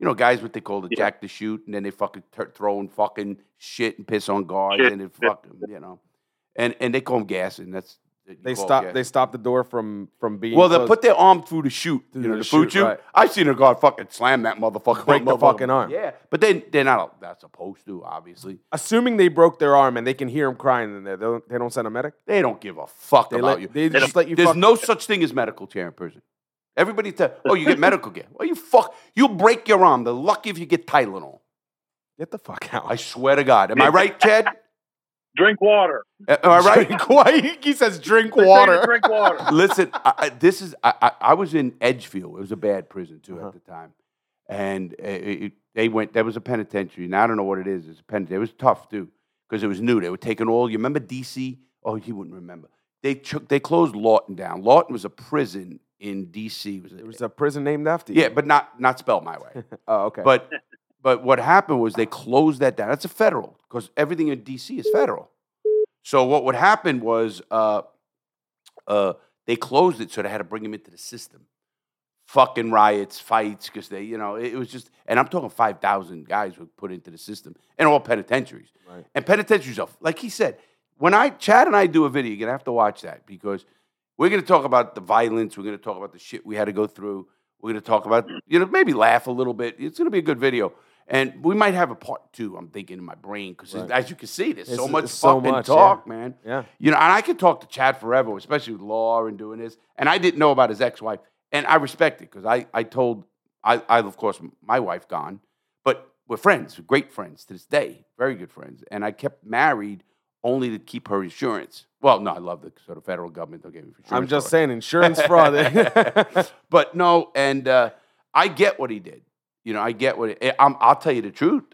You know, guys, what they call the Yeah. jack to shoot, and then they fucking t- throwing fucking shit and piss on guards, Shit, and it fucking, you know, and and they call them gassing. That's They stop. gassing. They stop the door from from being. Well, they put their arm through the chute, Through you know, the the food chute, chute. right. I've seen a guard fucking slam that motherfucker. Break the fucking arm. Yeah, but then they're not not supposed to, obviously. assuming they broke their arm and they can hear him crying in there. They don't, they don't send a medic. They don't give a fuck They about let you. they just let you. There's fuck- no such thing as medical care in prison. Everybody tell, oh, you get medical care. Well, you fuck, you'll break your arm. They're lucky if you get Tylenol. Get the fuck out. I swear to God. Am I right, Chad? Drink water. Am I right? Drink. He says drink They say to water. Drink water. Listen, I, I, this is, I, I, I was in Edgefield. It was a bad prison, too, Uh-huh. at the time. And uh, it, it- they went, there was a penitentiary. Now, I don't know what it is. It's a penitentiary. It was tough, too, because it was new. They were taking all, you remember DC? Oh, you wouldn't remember. They, took, they closed Lorton down. Lorton was a prison in DC. It was a- There was a prison named after you. Yeah, but not not spelled my way. Oh, okay. But but what happened was they closed that down. That's a federal because everything in DC is federal. So what would happen was uh, uh, they closed it, so they had to bring him into the system. Fucking riots, fights, because they, you know, it, it was just, and I'm talking five thousand guys were put into the system, and all penitentiaries. Right. And penitentiaries are, like he said, when I Chad and I do a video, you're gonna have to watch that because we're gonna talk about the violence. We're gonna talk about the shit we had to go through. We're gonna talk about, you know, maybe laugh a little bit. It's gonna be a good video, and we might have a part two. I'm thinking in my brain because, Right. as you can see, there's so much it's so fucking much, yeah. talk, man. yeah. You know, and I could talk to Chad forever, especially with law and doing this. And I didn't know about his ex-wife, and I respect it because I, I told, I, I of course my wife gone, but we're friends, we're great friends to this day, very good friends. And I kept married only to keep her insurance. Well, no, I love the sort of federal government. They'll give me insurance. I'm just it. saying insurance fraud. but no, and uh, I get what he did. You know, I get what it, I'm, I'll tell you the truth.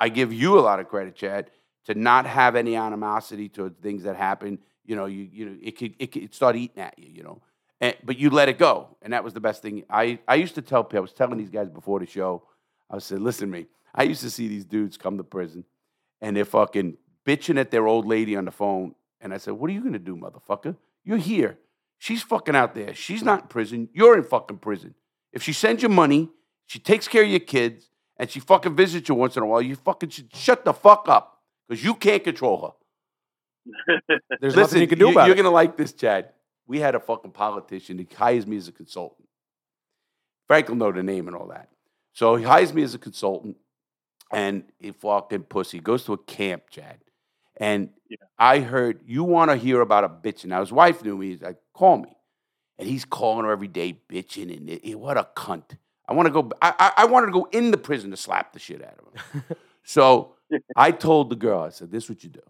I give you a lot of credit, Chad, to not have any animosity towards things that happen. You know, you you know, it could it could start eating at you. You know, and, but you let it go, and that was the best thing. I I used to tell people. I was telling these guys before the show. I said, listen to me. I used to see these dudes come to prison, and they're fucking bitching at their old lady on the phone. And I said, what are you gonna do, motherfucker? You're here. She's fucking out there. She's not in prison. You're in fucking prison. If she sends you money, she takes care of your kids, and she fucking visits you once in a while, you fucking should shut the fuck up. because you can't control her. There's Listen, nothing you can do you- about you're it. gonna like this, Chad. We had a fucking politician. He hires me as a consultant. Frank will know the name and all that. So he hires me as a consultant, and he fucking pussy goes to a camp, Chad. And Yeah. I heard you want to hear about a bitch. Now his wife knew me. He's like, call me, and he's calling her every day, bitching, and it, it- what a cunt. I want to go. I, I, I wanted to go in the prison to slap the shit out of him. so I told the girl, I said, "This is what you do.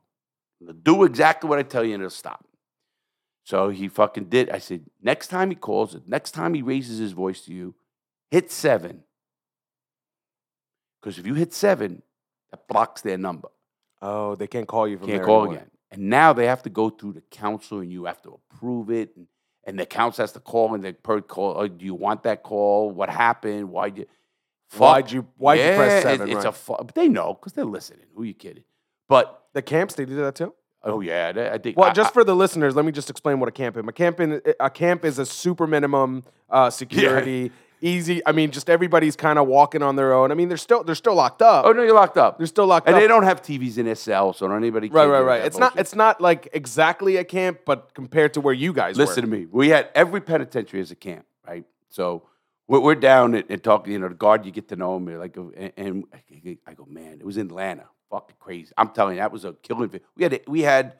Do exactly what I tell you, and it'll stop." So he fucking did. I said, next time he calls it, next time he raises his voice to you, hit seven. Because if you hit seven, that blocks their number. Oh, they can't call you from Can't there call anymore. again. And now they have to go through the council and you have to approve it. And, and the council has to call and the per call, oh, do you want that call? What happened? Why'd you? Why'd you? Why'd you press Yeah, it- seven? it's right. a fu- but they know because they're listening. Who you kidding? But the camps they do that too. oh yeah, they- I think. Well, I- just I- for the listeners, let me just explain what a camp is. A camp in a camp is a super minimum uh, security, easy. I mean, just everybody's kind of walking on their own. I mean, they're still they're still locked up. oh no, you're locked up. They're still locked And up. they don't have TVs in cell, so anybody. right, right, right. It's not it's not like exactly a camp, but compared to where you guys Listen were. to me. We had every penitentiary as a camp, right? So we're, we're down and, and talking. You know, the guard, you get to know him. Like, and, and I go, man, it was in Atlanta. Fucking crazy. I'm telling you, that was a killing. We had we had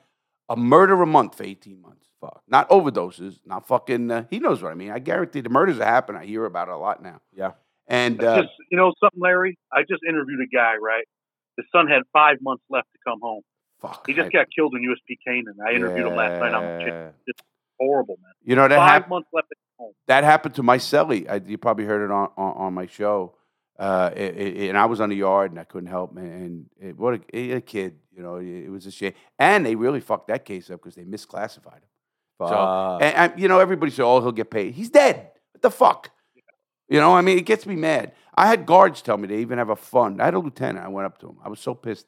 a murder a month for 18 months. Fuck, not overdoses, not fucking. Uh, he knows what I mean. I guarantee the murders that happen. I hear about it a lot now. Yeah. And uh, just you know something, Larry. I just interviewed a guy. Right, his son had five months left to come home. fuck, He just I- got killed in USP Canaan. I interviewed him last night on the channel. Yeah. It's horrible, man. You know that Five happened. months left to come home. that happened to my celly. I, you probably heard it on, on, on my show. Uh, it, it, and I was on the yard and I couldn't help. man, And it, what a, a kid, you know, it, it was a shame. And they really fucked that case up because they misclassified him. So, and, and, you know, everybody said, oh, he'll get paid. He's dead. What the fuck? You know, I mean, it gets me mad. I had guards tell me they even have a fund. I had a lieutenant. I went up to him. I was so pissed.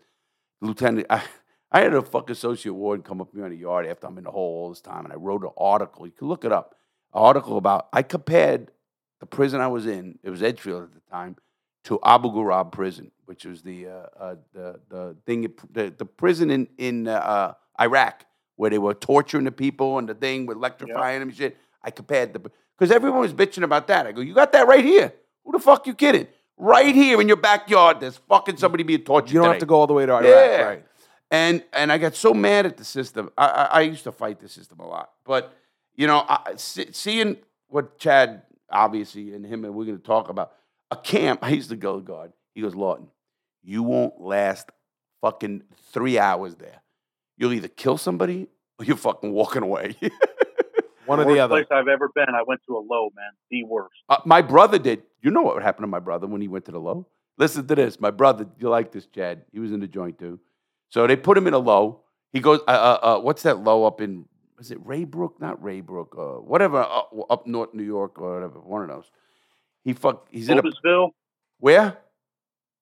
Lieutenant, I, I had a fucking associate warden come up to me on the yard after I'm in the hole all this time, and I wrote an article. You can look it up. An article about I compared the prison I was in. It was Edgefield at the time to Abu Ghraib prison, which was the uh, uh, the the thing the, the prison in in uh, Iraq where they were torturing the people and the thing with electrifying them and shit. I compared the because everyone was bitching about that. I go, you got that right here. Who the fuck you kidding? Right here in your backyard, there's fucking somebody being tortured. you don't have to go all the way to Iraq, Yeah. right? And and I got so mad at the system. I, I, I used to fight the system a lot, but you know, I, see, seeing what Chad obviously and him and we're going to talk about a camp. I used to go to God. He goes, Lawton, you won't last fucking three hours there. You'll either kill somebody or you're fucking walking away. One or worst the other. place I've ever been. I went to a low, man. The worst. Uh, my brother did. You know what happened to my brother when he went to the low? Listen to this. My brother, you like this, Chad? He was in the joint too. So they put him in a low. He goes, uh, uh, uh, what's that low up in? Is it Ray Brook? Not Ray Brook. Uh, whatever up, up north New York or whatever. One of those. He fuck. He's in a where?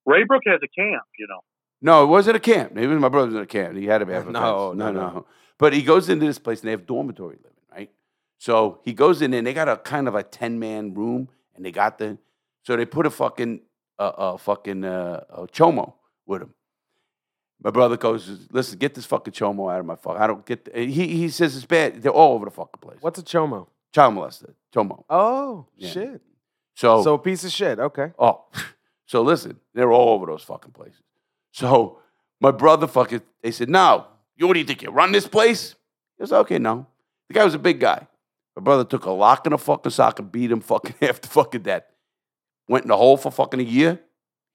Ray Brook has a camp, you know. No, it wasn't a camp. It was my brother's in a camp. He had to have a No, no, no, no. no. But he goes into this place and they have dormitory living, right? So he goes in and they got a kind of a ten man room and they got the so they put a fucking uh, uh fucking uh, uh chomo with him. My brother goes, listen, get this fucking chomo out of my fuck. I don't get. The, he he says it's bad. They're all over the fucking place. What's a chomo? child molester? Chomo. Oh Yeah. shit! So So a piece of shit. Okay. Oh, so listen, they're all over those fucking places. So my brother fucking, they said, no, you what do you think? You run this place? He goes, okay, no. The guy was a big guy. My brother took a lock in a fucking sock and beat him fucking half to fucking death. Went in the hole for fucking a year.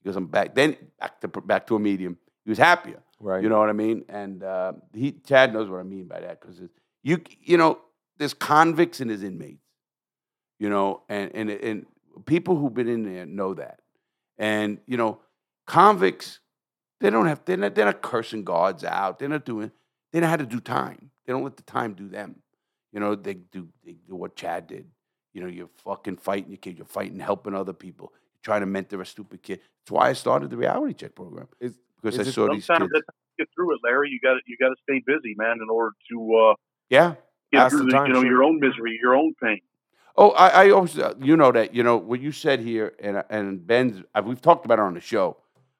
because I'm back. Then back to back to a medium. He was happier. Right. You know what I mean? And uh, he Chad knows what I mean by that because you you know there's convicts and there's inmates. You know, and and and people who've been in there know that. And you know, convicts they don't have they're not, they're not cursing guards out. They're not doing they know how to do time. They don't let the time do them. You know, they do they do what Chad did. You know, you're fucking fighting your kid. You're fighting helping other people. You're trying to mentor a stupid kid. That's why I started the reality check program. Is- because is I saw these kids. get through it, Larry. You got to you got to stay busy, man, in order to uh, Yeah. get through the, time, you know sure. your own misery, your own pain. Oh, I, I always, uh, you know that, you know, what you said here, and, and Benz, uh, we've talked about it on the show.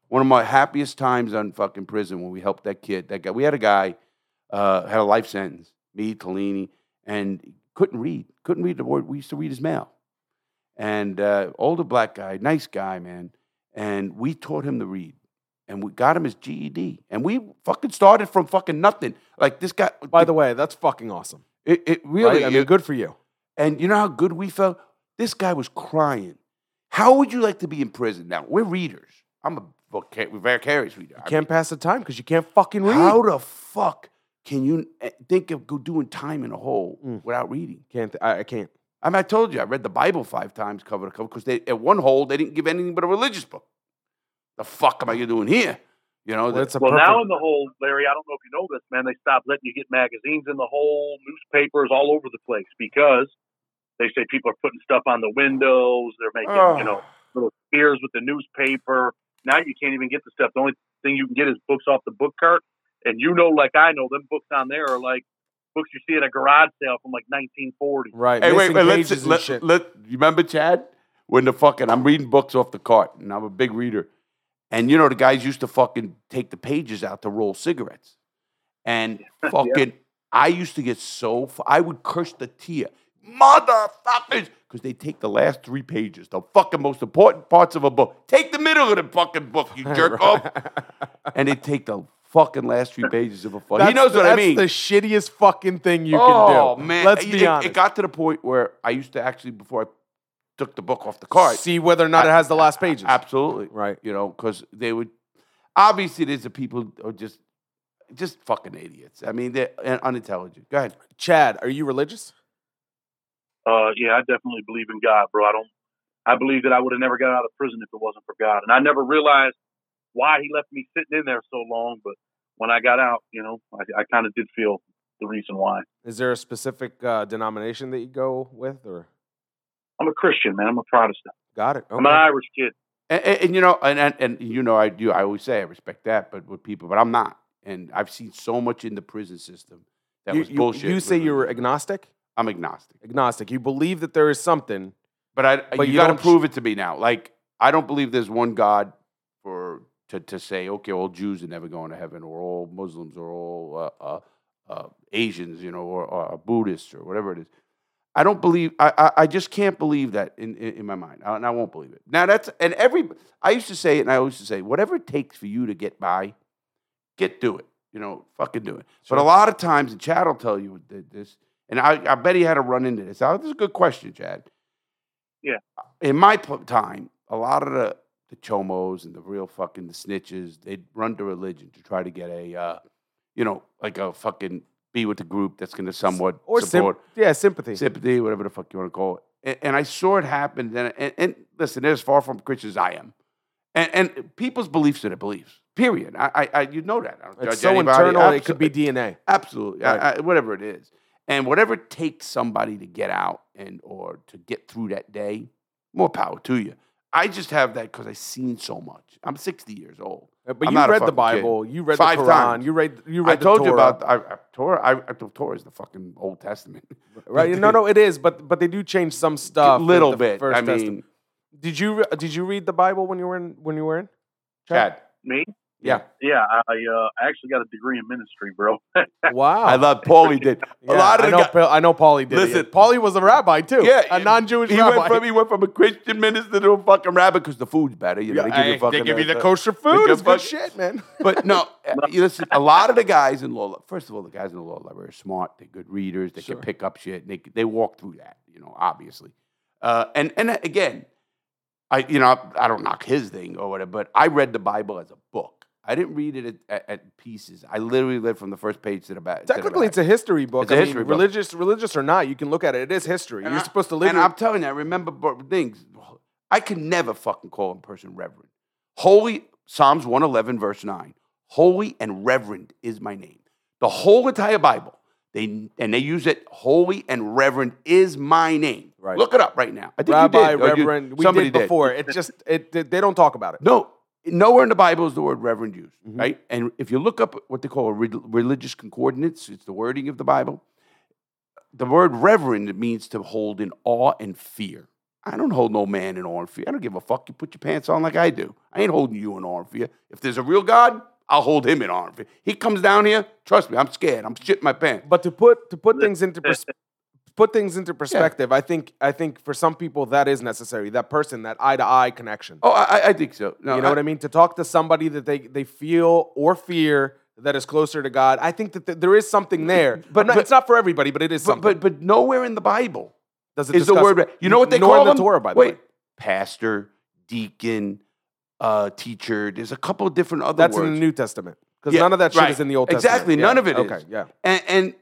One of my happiest times on fucking prison when we helped that kid. That guy. We had a guy uh, had a life sentence. Me, Tellini, and couldn't read. Couldn't read the word. We used to read his mail. And uh, older black guy, nice guy, man. And we taught him to read. And we got him his GED. And we fucking started from fucking nothing. Like this guy. By the way, that's fucking awesome. it, it really. Right? I mean, it- good for you. And you know how good we felt? This guy was crying. How would you like to be in prison? Now, we're readers. I'm a vicarious reader. I Can't pass the time because you can't fucking read. How the fuck can you eh, think of doing time in a hole Mm. without reading? Can't. I, I can't. I mean, I told you I read the Bible five times cover to cover because at one hole they didn't give anything but a religious book. The fuck am I doing here? You know, Well, it's a Well, perfect, now in the whole, Larry, I don't know if you know this, man. They stopped letting you get magazines in the hole, newspapers all over the place because they say people are putting stuff on the windows. They're making, you know, little spears with the newspaper. Now you can't even get the stuff. The only thing you can get is books off the book cart. And you know, like I know, them books on there are like books you see at a garage sale from like 1940. right. Hey, wait, missing wait, pages let's, and let, let, you remember Chad? When the fucking, I'm reading books off the cart, and I'm a big reader. And you know, the guys used to fucking take the pages out to roll cigarettes. And fucking, I used to get so, I would curse the tear. Motherfuckers! Because they take the last three pages, the fucking most important parts of a book. Take the middle of the fucking book, you jerk off. And they take the fucking last three pages of a fuck. He knows what I that's mean. the shittiest fucking thing you oh, can do. Oh man. Let's be it- honest. It got to the point where I used to actually, before I took the book off the cart, See whether or not it has the last pages. Absolutely. Right. You know, because they would obviously there's the people who are just just fucking idiots. I mean, they're unintelligent. Go ahead. Chad, are you religious? Uh, yeah, I definitely believe in God, bro. I don't. I believe that I would have never got out of prison if it wasn't for God, and I never realized why He left me sitting in there so long. But when I got out, you know, I, I kind of did feel the reason why. Is there a specific uh, denomination that you go with, or I'm a Christian, man. I'm a Protestant. got it? I'm an Irish kid. And, and, and, you know, and, and and you know, I do. I always say I respect that, but with people, but I'm not. And I've seen so much in the prison system that you, was you- bullshit. You say you're agnostic. I'm agnostic, Agnostic. You believe that there is something. but I. But you, you got to prove it to me now. Like I don't believe there's one God for to to say okay, all Jews are never going to heaven, or all Muslims, or all uh, uh, uh, Asians, you know, or, or Buddhists, or whatever it is. I don't believe. I I, I just can't believe that in, in, in my mind, I, and I won't believe it. Now that's and every. I used to say it, and I always to say, whatever it takes for you to get by, get do it. You know, fucking do it. But a lot of times, and Chad will tell you this, and I, I bet he had to run into this. This is a good question, Chad. Yeah. In my time, a lot of the the chomos and the real fucking the snitches, they'd run to religion to try to get a, uh, you know, like a fucking be with the group that's going to somewhat Or sim- support yeah, sympathy. sympathy, whatever the fuck you want to call it. And, and I saw it happen. And, and, and listen, they're as far from Christian as I am. And, and people's beliefs are their beliefs. Period. I, I, I you know that. I don't It's judge so anybody. internal. It could be DNA. absolutely Right. I, whatever it is, and whatever it takes somebody to get out and or to get through that day. More power to you. I just have that because I've seen so much. I'm 60 years old. Uh, But I'm you read the fucking kid. Bible. You read Five the Quran. times. You read. You read. I told the you about I, I, Torah. I, I, the Torah is the fucking Old Testament. Right. No, no, it is. But but they do change some stuff. A little the bit. First I Testament. mean, did you did you read the Bible when you were in when you were in? Chad. Me? Yeah. Yeah, I uh, actually got a degree in ministry, bro. Wow. I love Paulie did. Yeah, a lot of I the know. guy- Pa- I know. Paulie did. Listen- it. Paulie was a rabbi too. Yeah, a non-Jewish he rabbi. went from he went from a Christian minister to a fucking rabbi because the food's better. You know, Yeah, they give you fucking. they give you the uh, kosher food. give It's good shit, man. But no, uh, you listen. A lot of the guys in law, first of all, the guys in the law library are smart. They're good readers. They Sure. can pick up shit. And they they walk through that. You know, obviously. Uh, and and again, I you know I, I don't knock his thing or whatever, but I read the Bible as a book. I didn't read it at, at, at pieces. I literally read from the first page to the back. Technically, it's a history book. It's a I mean, history book. religious, religious or not, you can look at it. It is history. And You're I- supposed to live. And your- I'm telling you, I remember things. I can never fucking call a person reverend. Holy, Psalms 111, verse 9. Holy and reverend is my name. The whole entire Bible, they and they use it, holy and reverend is my name. Right. Look it up right now. I think Rabbi, you did. or you- Reverend. we somebody did before. It just it they don't talk about it. No, nowhere in the Bible is the word reverend used, Mhm. right? And if you look up what they call a re- religious concordance, it's the wording of the Bible. The word reverend means to hold in awe and fear. I don't hold no man in arm fear. I don't give a fuck. You put your pants on like I do. I ain't holding you in arm fear. If there's a real God, I'll hold him in arm fear. He comes down here, trust me, I'm scared. I'm shitting my pants. But to put to put things into pers- put things into perspective, I think I think for some people that is necessary. That person, that eye to eye connection. Oh, I, I- I think so. No, you know what I mean? To talk to somebody that they they feel or fear that is closer to God. I think that th- there is something there. But- not- but- it's not for everybody, but it is But, something. but but nowhere in the Bible Does it is the word. You know what they call in the them? Torah, by the Wait, way. pastor, deacon, uh, teacher. There's a couple of different other That's words. in the New Testament. Because Yeah, none of that shit right. is in the Old Testament. Exactly, Yeah, none of it is. Okay, yeah. And, and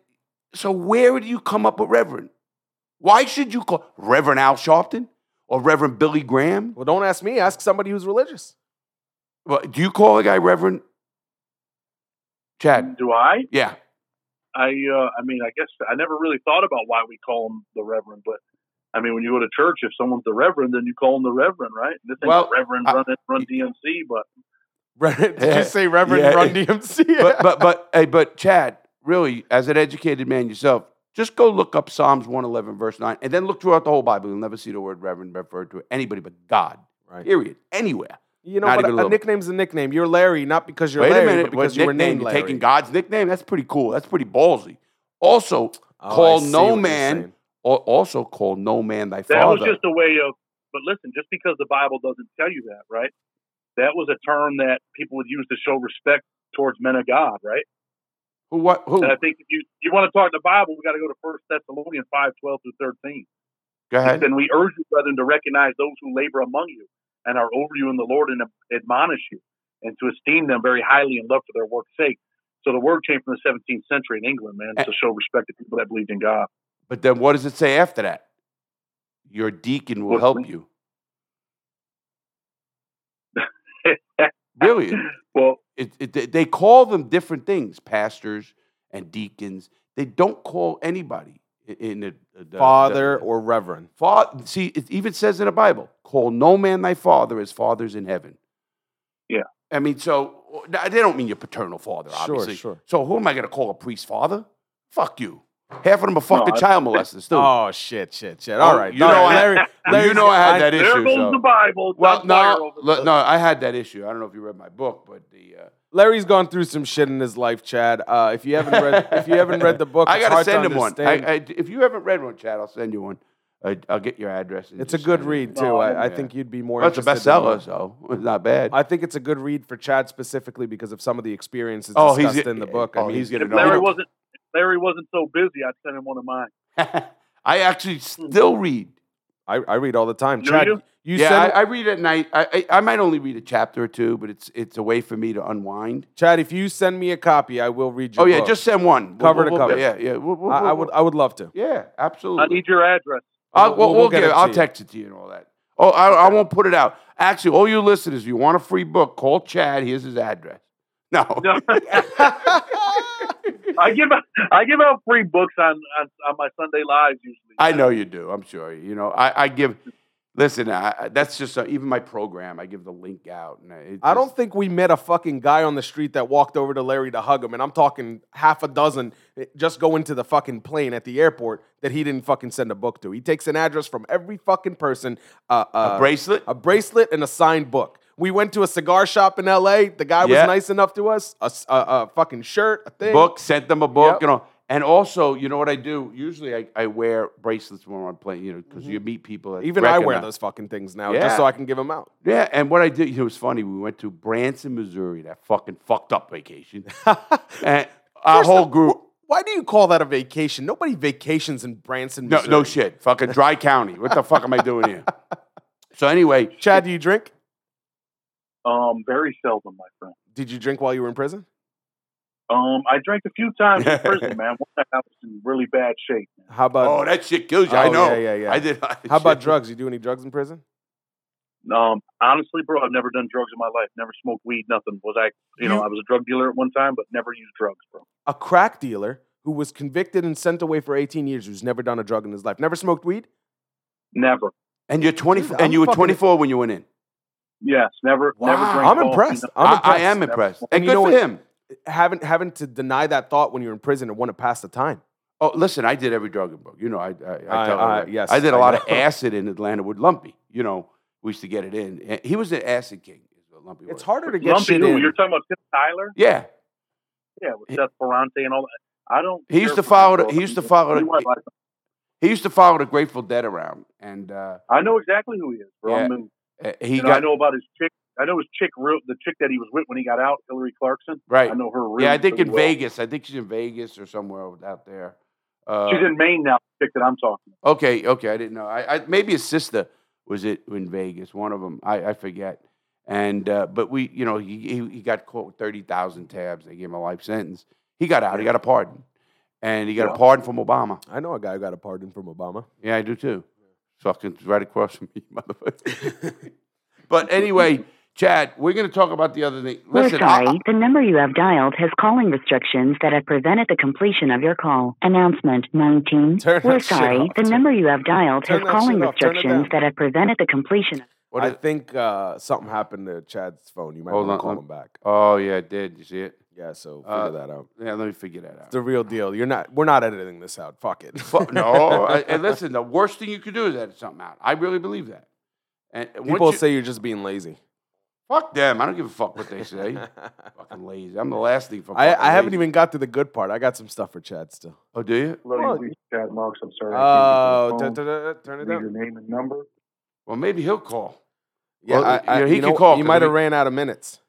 so, where do you come up with Reverend? Why should you call Reverend Al Sharpton or Reverend Billy Graham? Well, don't ask me. Ask somebody who's religious. Well, do you call a guy Reverend? Chad? Do I? Yeah. I uh, I mean, I guess I never really thought about why we call him the Reverend, but I mean, when you go to church, if someone's the Reverend, then you call him the Reverend, right? This ain't Well, Reverend I- run run DMC, but Did you say Reverend Yeah. Run DMC? But but but hey, but Chad, really, as an educated man yourself, just go look up Psalms 111, verse 9, and then look throughout the whole Bible. You'll never see the word Reverend referred to anybody but God. Right. Period. Anywhere. You know, Not but a a, little. nickname's a nickname. You're Larry, not because you're Wait Larry, a minute. but because you were nickname? named You're Larry. taking God's nickname? That's pretty cool. That's pretty ballsy. Also, Oh, call no man, or also call no man thy that father. That was just a way of. But listen, just because the Bible doesn't tell you that, right? That was a term that people would use to show respect towards men of God, right? Who? What? Who? And I think if you you want to talk the Bible, we got to go to First Thessalonians five twelve through thirteen. Go ahead. Then we urge you, brethren, to recognize those who labor among you and are over you in the Lord and admonish you, and to esteem them very highly in love for their work's sake. So the word came from the 17th century in England, man, to show respect to people that believed in God. But then what does it say after that? Your deacon will What- help you. Really? Well, It, it, they- they call them different things, pastors and deacons. They don't call anybody in the, the Father the- or Reverend. fa- See, it even says in the Bible, "Call no man thy father as fathers in heaven." Yeah. I mean, so uh, they don't mean your paternal father, obviously. Sure, obviously. sure. So who am I going to call a priest father? Fuck you. Half of them are fucking I- child molesters too. Oh shit, shit, shit. All Oh, you all know right. I- Larry, you know I had that there issue. goes so- the Bible. Well, It's on fire no, over the- no, I had that issue. I don't know if you read my book, but the uh, Larry's gone through some shit in his life, Chad. Uh, if you haven't read, if you haven't read the book, I gotta hard to send him one. I. I, if you haven't read one, Chad, I'll send you one. I, I'll get your address. it's a good send it. read too. Oh, I, I think you'd be more. Well, it's a bestseller, one. so it's not bad. I think it's a good read for Chad specifically because of some of the experiences Oh, he's discussed in the book. oh, I mean, he's gonna if know. Larry wasn't if Larry wasn't so busy, I'd send him one of mine. I actually still read. I, I read all the time. Chad, you? you yeah, send I, I read at night. I, I I might only read a chapter or two, but it's it's a way for me to unwind. Chad, if you send me a copy, I will read your Oh yeah, book. just send one Cover to We'll- we'll- cover. Yeah, yeah. We'll- we'll- I, I we'll- would I would love to. Yeah, absolutely. I need your address. I'll, We'll- we'll, we'll we'll get get it I'll to you. text it to you and all that. Oh, I, I won't put it out. Actually, all you listeners, if you want a free book, call Chad. Here's his address. No. No. I give out I give out free books on, on, on my Sunday lives usually. I know you do. I'm sure. You know, I, I give. Listen, I, I- that's just uh even my program. I give the link out. And it I don't think we met a fucking guy on the street that walked over to Larry to hug him, and I'm talking half a dozen eh, just go into the fucking plane at the airport that he didn't fucking send a book to. He takes an address from every fucking person, uh, uh, a bracelet. a bracelet, and a signed book. We went to a cigar shop in L.A. The guy was Yeah. nice enough to us. A, s- a- a fucking shirt, a thing. book, sent them a book, Yep. you know. And also, you know what I do? Usually, I, I wear bracelets when I'm playing, you know, because you meet people. That Mm-hmm. Even I wear recognize- those fucking things now Yeah. just so I can give them out. Yeah, and what I did, you know, it was funny. We went to Branson, Missouri, that fucking fucked up vacation, and our First whole of- group. Why do you call that a vacation? Nobody vacations in Branson, No, Missouri. no shit. Fucking dry county. What the fuck am I doing here? So anyway, Chad, do you drink? Um, very seldom, my friend. Did you drink while you were in prison? Um, I drank a few times in prison, man. One time I was in really bad shape. Man. How about oh, that shit kills you. I Oh, know. yeah, yeah, yeah. I did. How about drugs? You do any drugs in prison? Um, honestly, bro, I've never done drugs in my life. Never smoked weed. Nothing. Was I? You, know, I was a drug dealer at one time, but never used drugs, bro. A crack dealer who was convicted and sent away for 18 years, who's never done a drug in his life, never smoked weed. Never. And you're 20, Dude, and I'm you were 24 when you went in. Yes, never. Wow. Never drank I'm impressed. I'm I, I impressed. am Never. impressed. And And, you good know for what? him. Having having to deny that thought when you're in prison and want to pass the time. Oh, listen, I did every drug in book. You know, I, I, I, I- tell I- everybody. yes, I did a I lot of acid in Atlanta with Lumpy. You know, we used to get it in. And He was an acid king. Is what Lumpy It's was. harder to get Lumpy, shit who? in. You're talking about Tim Tyler? Yeah, Yeah, with He- Seth Ferranti and all that. I don't. He used to follow the- he used to follow the- You might like him. he used to follow the Grateful Dead around, and uh, I know exactly who he is, bro. Yeah. I mean, uh, he you know, I know about his chick. I know his chick, real, the chick that he was with when he got out, Hillary Clarkson. right. I know her. Really, yeah, I think in well. Vegas. I think she's in Vegas or somewhere out there. Uh, She's in Maine now. The chick that I'm talking. About. Okay, okay, I didn't know. I, I maybe his sister was it in Vegas. One of them, I, I forget. And uh, but we, you know, he he, he got caught with thirty thousand tabs. They gave him a life sentence. He got out. He got a pardon, and he got a pardon from Obama. I know a guy who got a pardon from Obama. Yeah, I do too. Fucking right across from me, motherfucker. but anyway, Chad, we're going to talk about the other thing. We're Listen, I- sorry. the number you have dialed has calling restrictions that have prevented the completion of your call. Announcement 19. Turn We're sorry. off. The number you have dialed turn has calling shit off. Turn it restrictions that have prevented the completion. what I think uh, something happened to Chad's phone. You might Hold want on, to call let- him back. oh yeah, it did. You see it? Yeah, so figure Uh, that out. Yeah, let me figure that out. It's the real deal. You're not. We're not editing this out. Fuck it. Fuck, no, I- and listen, the worst thing you could do is edit something out. I really believe that. And People you- say you're just being lazy. fuck them. I don't give a fuck what they say. fucking lazy. I'm the last thing for. I, fucking I haven't lazy. even got to the good part. I got some stuff for Chad still. Oh, do you? Hello, Well, you reached Chad Marks. I'm sorry. Oh, I can't da- get da- da- turn it phone. Leave down. your name and number. Well, maybe he'll call. Yeah, Well, I, I, you know, he you can know, call, He 'cause might have ran out of minutes.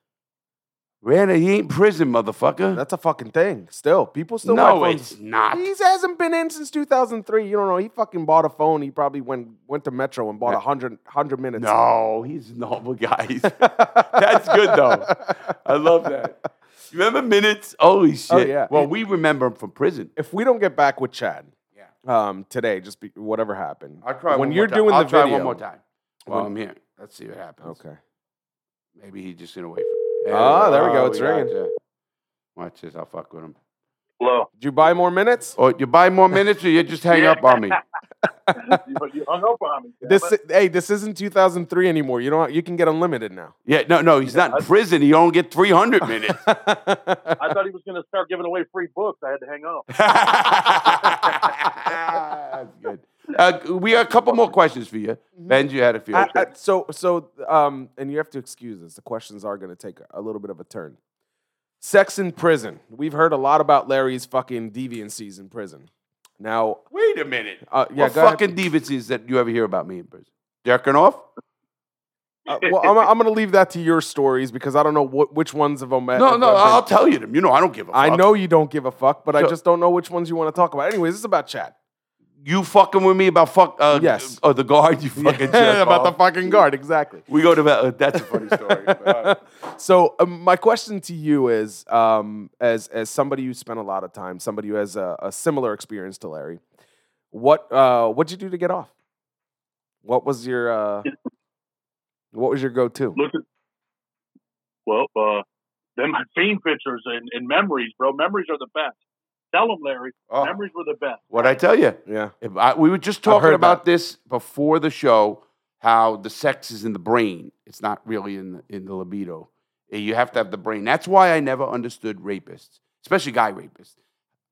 Randy, he ain't in prison, motherfucker. That's a fucking thing. Still, people still buy no, phones. it's not. He hasn't been in since 2003. You don't know. He fucking bought a phone. He probably went went to Metro and bought a hundred hundred minutes. No, he's a normal guy. That's good though. I love that. You remember minutes? Holy shit! Oh, yeah. Well, we remember him from prison. If we don't get back with Chad, Yeah. um, today, just be, whatever happened. I'll try when one you're more time. doing I'll the try video. one more time. While When- I'm here, let's see what happens. Okay. Maybe he just in away from. Ah, there we go. It's got ringing. you. Watch this. I'll fuck with him. Hello. Did you buy more minutes? Or you buy more minutes, or you just hang up on me. you, you hung up on me. This it. hey, this isn't 2003 anymore. You don't. You can get unlimited now. Yeah, no, no, he's not in prison. He only get three hundred minutes. I thought he was going to start giving away free books. I had to hang up. That's good. Uh, we have a couple more questions for you. Ben, you had a few. I- I- so so um, and you have to excuse us. The questions are going to take a little bit of a turn. Sex in prison. We've heard a lot about Larry's fucking deviancies in prison. Now, Wait a minute. uh, yeah, what go ahead. fucking deviancies that you ever hear about me in prison? Jerking off? Uh, well, I'm, I'm going to leave that to your stories because I don't know what, which ones of them. No, no, I'll tell you them. You know, I don't give a fuck. I know you don't give a fuck, but I So- just don't know which ones you want to talk about. Anyways, this is about Chad. You fucking with me about fuck? Uh, Yes. Oh, the guard. You fucking jerk about the fucking guard, exactly. We go to that. Uh, that's a funny story. but, uh, so um, my question to you is, um, as as somebody who spent a lot of time, somebody who has a, a similar experience to Larry, what uh, what'd you do to get off? What was your uh, what was your go to? Look at, well, uh, them scene pictures and, and memories, bro. Memories are the best. Tell them, Larry. oh, Memories were the best. what I tell you? Yeah, If I, we were just talking heard about this before the show. How the sex is in the brain. It's not really in the, in the libido. Uh, You have to have the brain. That's why I never understood rapists, especially guy rapists.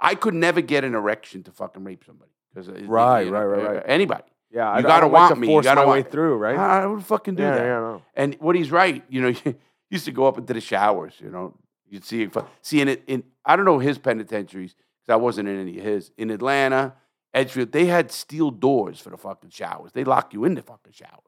I could never get an erection to fucking rape somebody. Because Right, right, right, right. Anybody. yeah. You I, gotta I don't want like to me, you gotta my way through, right? I would fucking do yeah, that. yeah, no. And what he's right, you know, you used to go up into the showers, you know, you'd see it. See, in, it, in I don't know his penitentiaries because I wasn't in any of his. In Atlanta, Edgefield, they had steel doors for the fucking showers. They lock you in the fucking showers.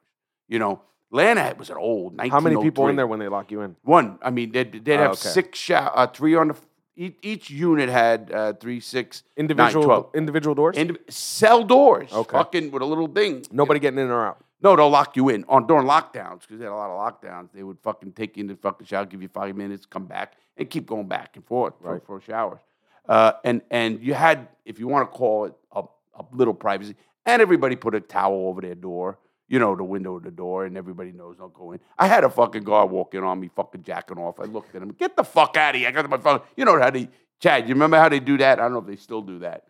You know, Atlanta was an old. How many people were in there when they lock you in? One. I mean, they'd, they'd Oh, have okay. six shower, uh, three on the. Each, each unit had uh, three, six, Individual 12. individual doors. and cell doors. Okay. Fucking with a little thing. Nobody getting in or out. No, they'll lock you in on during lockdowns because they had a lot of lockdowns. They would fucking take you in the fucking shower, give you five minutes, come back, and keep going back and forth for, Right. for showers. Uh, and and you had, if you want to call it a, a little privacy, and everybody put a towel over their door, you know, the window of the door, and everybody knows don't go in. I had a fucking guard walk in on me, fucking jacking off. I looked at him, get the fuck out of here! I got my phone. You know how they, Chad? You remember how they do that? I don't know if they still do that.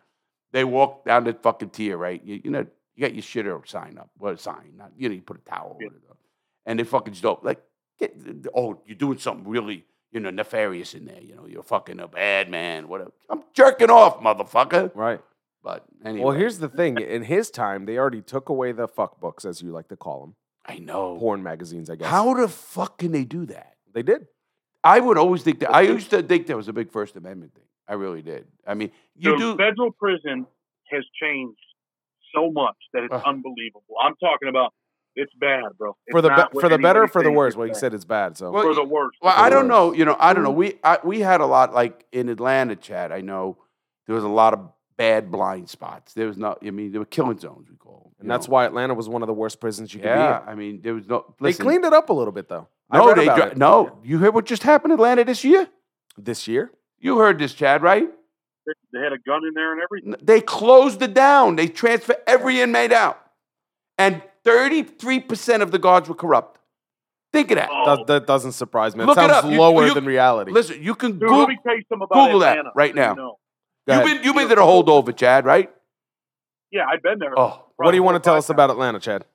They walk down the fucking tier, right? You, you know, you got your shitter sign up. What a sign? Not, you know, you put a towel over it. And they fucking just don't like, get, oh, you're doing something really, you know, nefarious in there. You know, you're fucking a bad man. Whatever. I'm jerking off, motherfucker. Right. But anyway, Well, here's the thing. In his time, they already took away the fuck books, as you like to call them, I know. porn magazines. I guess How the fuck can they do that? they did. I would always think that. I used to think that was a big First Amendment thing. I really did. I mean, you the do. federal prison has changed so much that it's Ugh. unbelievable. I'm talking about it's bad, bro. For the be- for the better or for the worse. Well, you said it's bad, so Well, for the worst. Well, the I don't worst. know. You know, I don't know. Mm. We I, we had a lot like in Atlanta, Chad. I know there was a lot of bad blind spots. There was not. I mean, there were killing zones. We call them, and that's why Atlanta was one of the worst prisons you could Yeah, be in. I mean, there was no. They cleaned it up a little bit though. No, read they about no. You heard what just happened in Atlanta this year? this year. You heard this, Chad, right? They- They had a gun in there and everything. They closed it down. They transferred every inmate out, and thirty-three percent of the guards were corrupt. Think of that. Oh, That, that doesn't surprise me. It Look it sounds up. You- lower you- than reality. Listen, you can dude, Google. let me tell you something about Google that right so you now. know. You've ahead. been you've been to a holdover, Chad, right? Yeah, I've been there. Oh, what do you want to tell five us about Atlanta, Chad?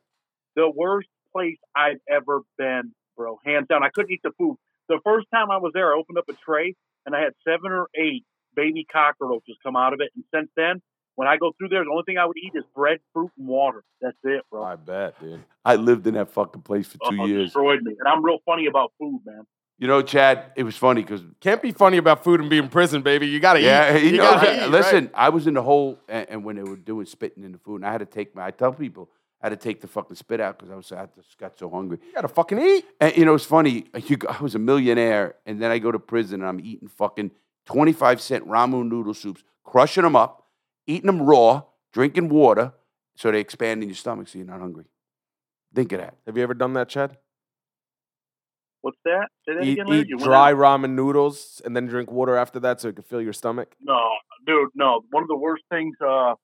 the worst place I've ever been, bro. Hands down. I couldn't eat the food. The first time I was there, I opened up a tray and I had seven or eight baby cockroaches come out of it. And since then, when I go through there, the only thing I would eat is bread, fruit, and water. That's it, bro. I bet, dude. I lived in that fucking place for oh, two Oh, years. Destroyed me. And I'm real funny about food, man. You know, Chad, it was funny because Can't be funny about food and be in prison, baby. You gotta yeah, eat. he You knows gotta eat, Listen, right? I was in the hole, and, and when they were doing spitting in the food, and I had to take my. I tell people I had to take the fucking spit out because I was I just got so hungry. You gotta fucking eat. And you know, it's funny. You, I was a millionaire, and then I go to prison, and I'm eating fucking twenty five cent ramen noodle soups, crushing them up, eating them raw, drinking water, so they expand in your stomach, so you're not hungry. Think of that. Have you ever done that, Chad? What's that? Say that Eat, again, eat You dry out? ramen noodles and then drink water after that so it can fill your stomach. No, dude, no. One of the worst things, uh,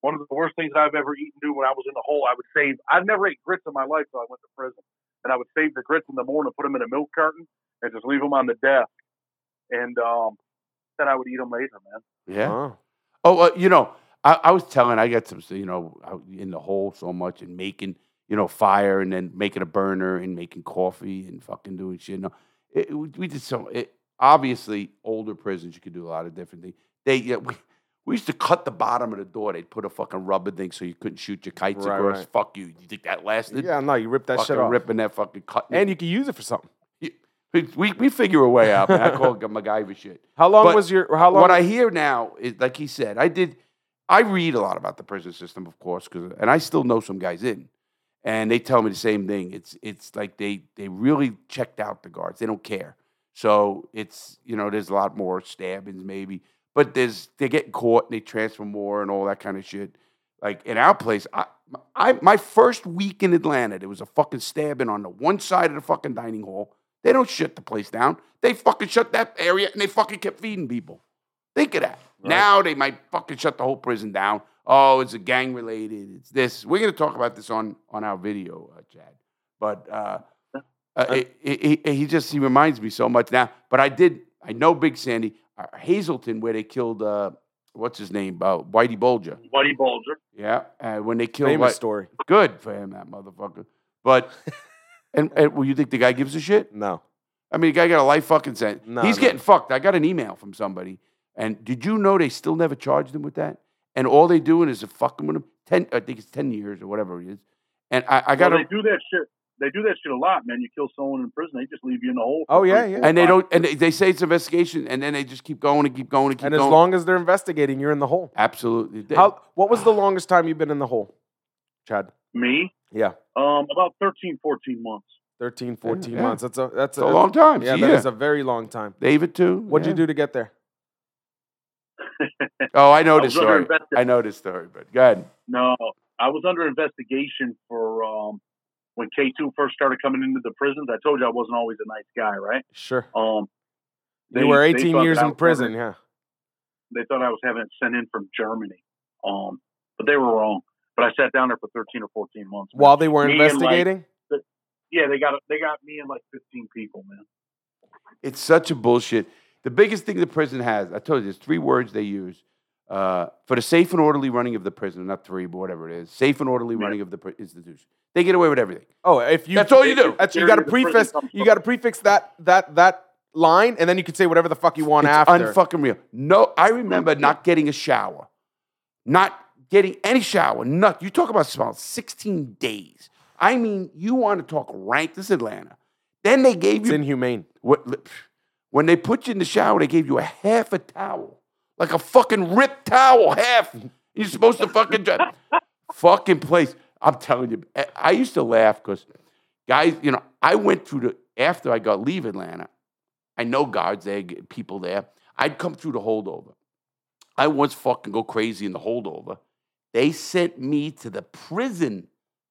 one of the worst things I've ever eaten, dude, when I was in the hole, I would save, I've never ate grits in my life till I went to prison. And I would save the grits in the morning, put them in a milk carton, and just leave them on the desk. And um, then I would eat them later, man. Yeah. Oh. Oh, uh, you know, I, I was telling, I got some, you know, in the hole so much and making, you know, fire and then making a burner and making coffee and fucking doing shit. No, it, we did so. It, obviously, older prisons you could do a lot of different things. They, yeah, we, we used to cut the bottom of the door. They'd put a fucking rubber thing so you couldn't shoot your kites Right, across. right. Fuck you. You think that lasted? Yeah, no, you rip that fucking shit off. ripping that fucking cut. And you can use it for something. We, we, figure a way out, man. I call it MacGyver shit. How long But was your how long What I hear now is, like he said, I did. I read a lot about the prison system, of course, because and I still know some guys in, and they tell me the same thing. It's it's like they they really checked out the guards. They don't care. So it's you know there's a lot more stabbings maybe, but there's they get caught and they transfer more and all that kind of shit. Like in our place, I, I my first week in Atlanta, there was a fucking stabbing on the one side of the fucking dining hall. They don't shut the place down. They fucking shut that area and they fucking kept feeding people. Think of that. Right. Now they might fucking shut the whole prison down. Oh, it's a gang related. It's this. We're gonna talk about this on on our video, uh, Chad. But uh, uh, it, it, it- he just he reminds me so much now. But I did. I know Big Sandy, uh, Hazelton, where they killed uh, what's his name, uh, Whitey Bulger. Buddy Bulger. Yeah, uh, when they killed famous White- story? good for him, that motherfucker. But and, and well, you think the guy gives a shit? No. I mean, the guy got a life fucking sentence. No, He's no. getting fucked. I got an email from somebody, and did you know they still never charged him with that? And all they doing is a fucking with him. Ten, I think it's ten years or whatever it is. And I, I got Well, to, they do that shit. They do that shit a lot, man. You kill someone in prison, they just leave you in the hole. Oh, yeah, yeah. and they don't, and they, they say it's investigation, and then they just keep going and keep going and keep going. And as long as they're investigating, you're in the hole. Absolutely. How what was the longest time you've been in the hole? Chad. Me, Yeah. um, about 13, 14 months. 13, 14 yeah. months. That's a that's it's a long time. Yeah, Yeah, that is a very long time. David too. What'd yeah. you do to get there? Oh, I know I this was under story. I know this story, but go ahead. No, I was under investigation for um, when K two first started coming into the prisons. I told you I wasn't always a nice guy, right? Sure. Um, you they- were 18 thought years in prison, having- yeah. They thought I was having it sent in from Germany, um, but they were wrong. But I sat down there for thirteen or fourteen months. man. While they were Me and, like, investigating? yeah, they got they got me and like fifteen people, man. It's such a bullshit. The biggest thing the prison has, I told you, there's three words they use uh, for the safe and orderly running of the prison. Not three, but whatever it is. Safe and orderly Yeah. running of the pri- institution. They get away with everything. Oh, if you That's all you do. That's you got to of prefix you got to prefix that that that line and then you can say whatever the fuck you want it's after. unfucking real. No, I remember not getting a shower not getting any shower, nothing. You talk about smell, 16 days. I mean, you want to talk rank. This is Atlanta. Then they gave It's you inhumane. what, when they put you in the shower, they gave you a half a towel, like a fucking ripped towel, half. You're supposed to fucking fucking place. I'm telling you, I- I used to laugh because guys, you know, I went through the after I got leave Atlanta. I know guards there, get people there. I'd come through the holdover. I once fucking go crazy in the holdover. They sent me to the prison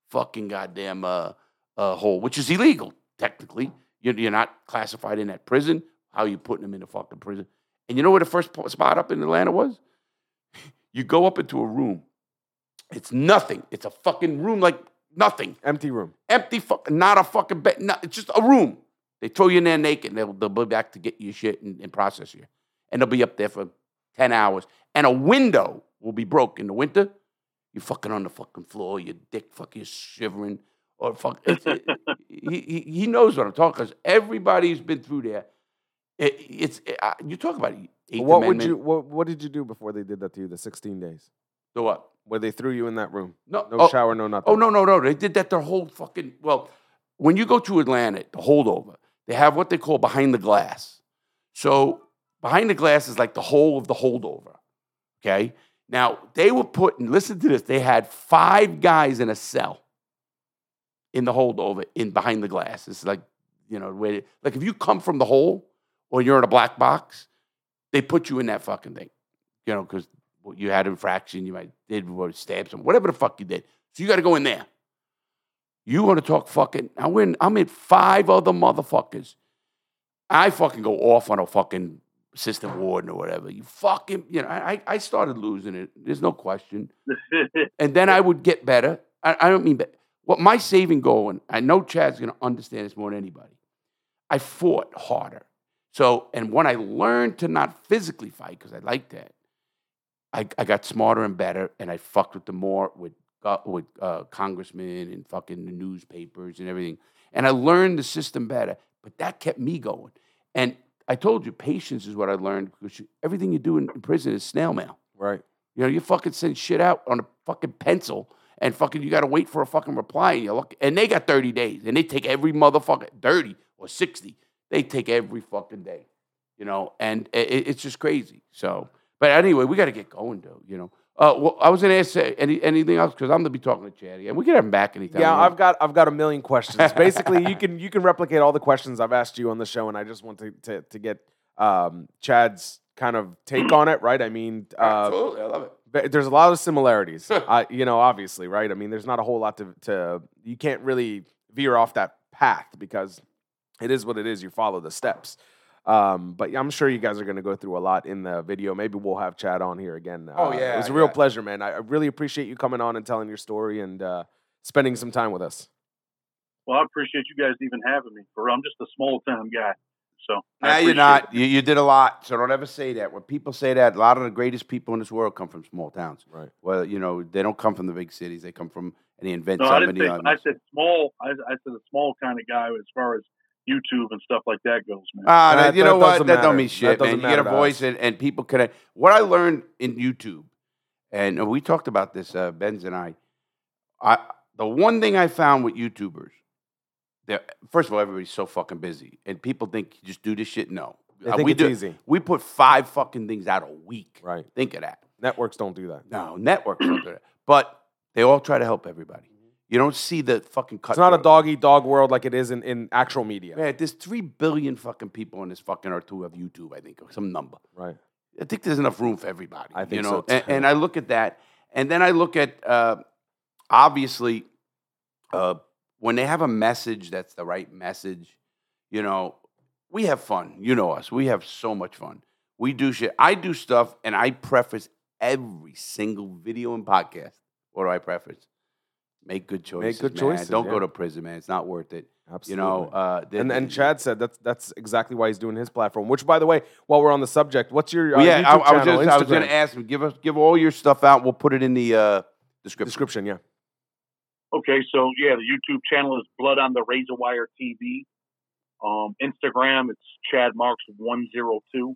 fucking goddamn uh, uh, hole, which is illegal technically. You're, you're not classified in that prison. How are you putting them in the fucking prison? And you know where the first po- spot up in Atlanta was? You go up into a room. It's nothing. It's a fucking room like nothing. Empty room. Empty not a fucking bed. No, it's just a room. They throw you in there naked and they'll, they'll be back to get your shit and, and process you. And they'll be up there for 10 hours. And a window will be broke in the winter. You fucking on the fucking floor, your dick fucking shivering. Or fuck, it's, it, he, he he knows what I'm talking because everybody who's been through there, it, it's it, uh, you talk about it. Eighth what would you? What, what did you do before they did that to you? The 16 days The what? where they threw you in that room. No, No oh, shower, no nothing. Oh no, no, no! They did that their whole fucking. Well, when you go to Atlanta, the holdover, they have what they call behind the glass. So behind the glass is like the whole of the holdover. Okay. Now they were putting. Listen to this. They had five guys in a cell. In the holdover, in behind the glass. It's like you know, where like if you come from the hole or you're in a black box, they put you in that fucking thing. You know, because you had infraction, you might did or stab some, whatever the fuck you did. So you got to go in there. You want to talk fucking? I win. I'm in five other motherfuckers. I fucking go off on a fucking assistant warden or whatever. You fucking, you know, I I started losing it. There's no question. And then I would get better. I, I don't mean that. What my saving goal, and I know Chad's going to understand this more than anybody. I fought harder. So, and when I learned to not physically fight, because I like that, I, I got smarter and better, and I fucked with them more with uh, with uh, congressmen and fucking the newspapers and everything. And I learned the system better, but that kept me going. And I told you, patience is what I learned because you, everything you do in, in prison is snail mail. Right. You know, you fucking send shit out on a fucking pencil, and fucking you got to wait for a fucking reply. And you look, and they got thirty days, and they take every motherfucker thirty or sixty. They take every fucking day, you know, and it, it's just crazy. So, but anyway, we got to get going, though. You know, uh, well, I was gonna ask uh, any anything else because I'm gonna be talking to Chad again. We can have him back anytime. Yeah. I've got I've got a million questions. Basically, you can you can replicate all the questions I've asked you on the show, and I just want to to, to get um, Chad's kind of take on it. Right? I mean, uh, Absolutely, I love it. but there's a lot of similarities. I, you know, obviously, right? I mean, there's not a whole lot to to you can't really veer off that path because it is what it is. You follow the steps. Um, but I'm sure you guys are going to go through a lot in the video. Maybe we'll have Chad on here again. Oh, Uh, yeah, it was a real yeah. pleasure, man. I, I really appreciate you coming on and telling your story and uh, spending some time with us. Well, I appreciate you guys even having me. For I'm just a small town guy, so I Nah, you're not. You, you did a lot, so don't ever say that. When people say that, a lot of the greatest people in this world come from small towns. Right. Well, you know, they don't come from the big cities. They come from, and they invent No, I somebody. say. I said small. I, I said a small kind of guy as far as YouTube and stuff like that goes, man. Ah, That- that- you that know what? doesn't That matter. don't mean shit, doesn't man. You get a voice, and, and people connect. What I learned in YouTube, and we talked about this, uh, Benz and I. I the one thing I found with YouTubers, they're first of all, everybody's so fucking busy, and people think you just do this shit. No, They Uh, think we it's do. easy. We put five fucking things out a week. Right. Think of that. Networks don't do that. No, networks don't do that. But they all try to help everybody. You don't see the fucking cut. It's not a dog eat dog world like it is in, in actual media. Man, there's three billion fucking people on this fucking earth who have YouTube. I think or some number. Right. I think there's enough room for everybody. I think you know? so, And, and I look at that, and then I look at uh, obviously uh, when they have a message that's the right message. You know, we have fun. You know us. We have so much fun. We do shit. I do stuff, and I preface every single video and podcast. What do I preface? Make good choices. Make good man. choices, Don't yeah. go to prison, man. It's not worth it. Absolutely. You know, uh, the- and and Chad said that's that's exactly why he's doing his platform. Which, by the way, while we're on the subject, what's your uh, Well, yeah, YouTube I, I was channel, just, I was going to ask him give us give all your stuff out. We'll put it in the uh, description. description? Yeah. Okay, so yeah, the YouTube channel is Blood on the Razor Wire TV. Um, Instagram, it's Chad Marks one zero two,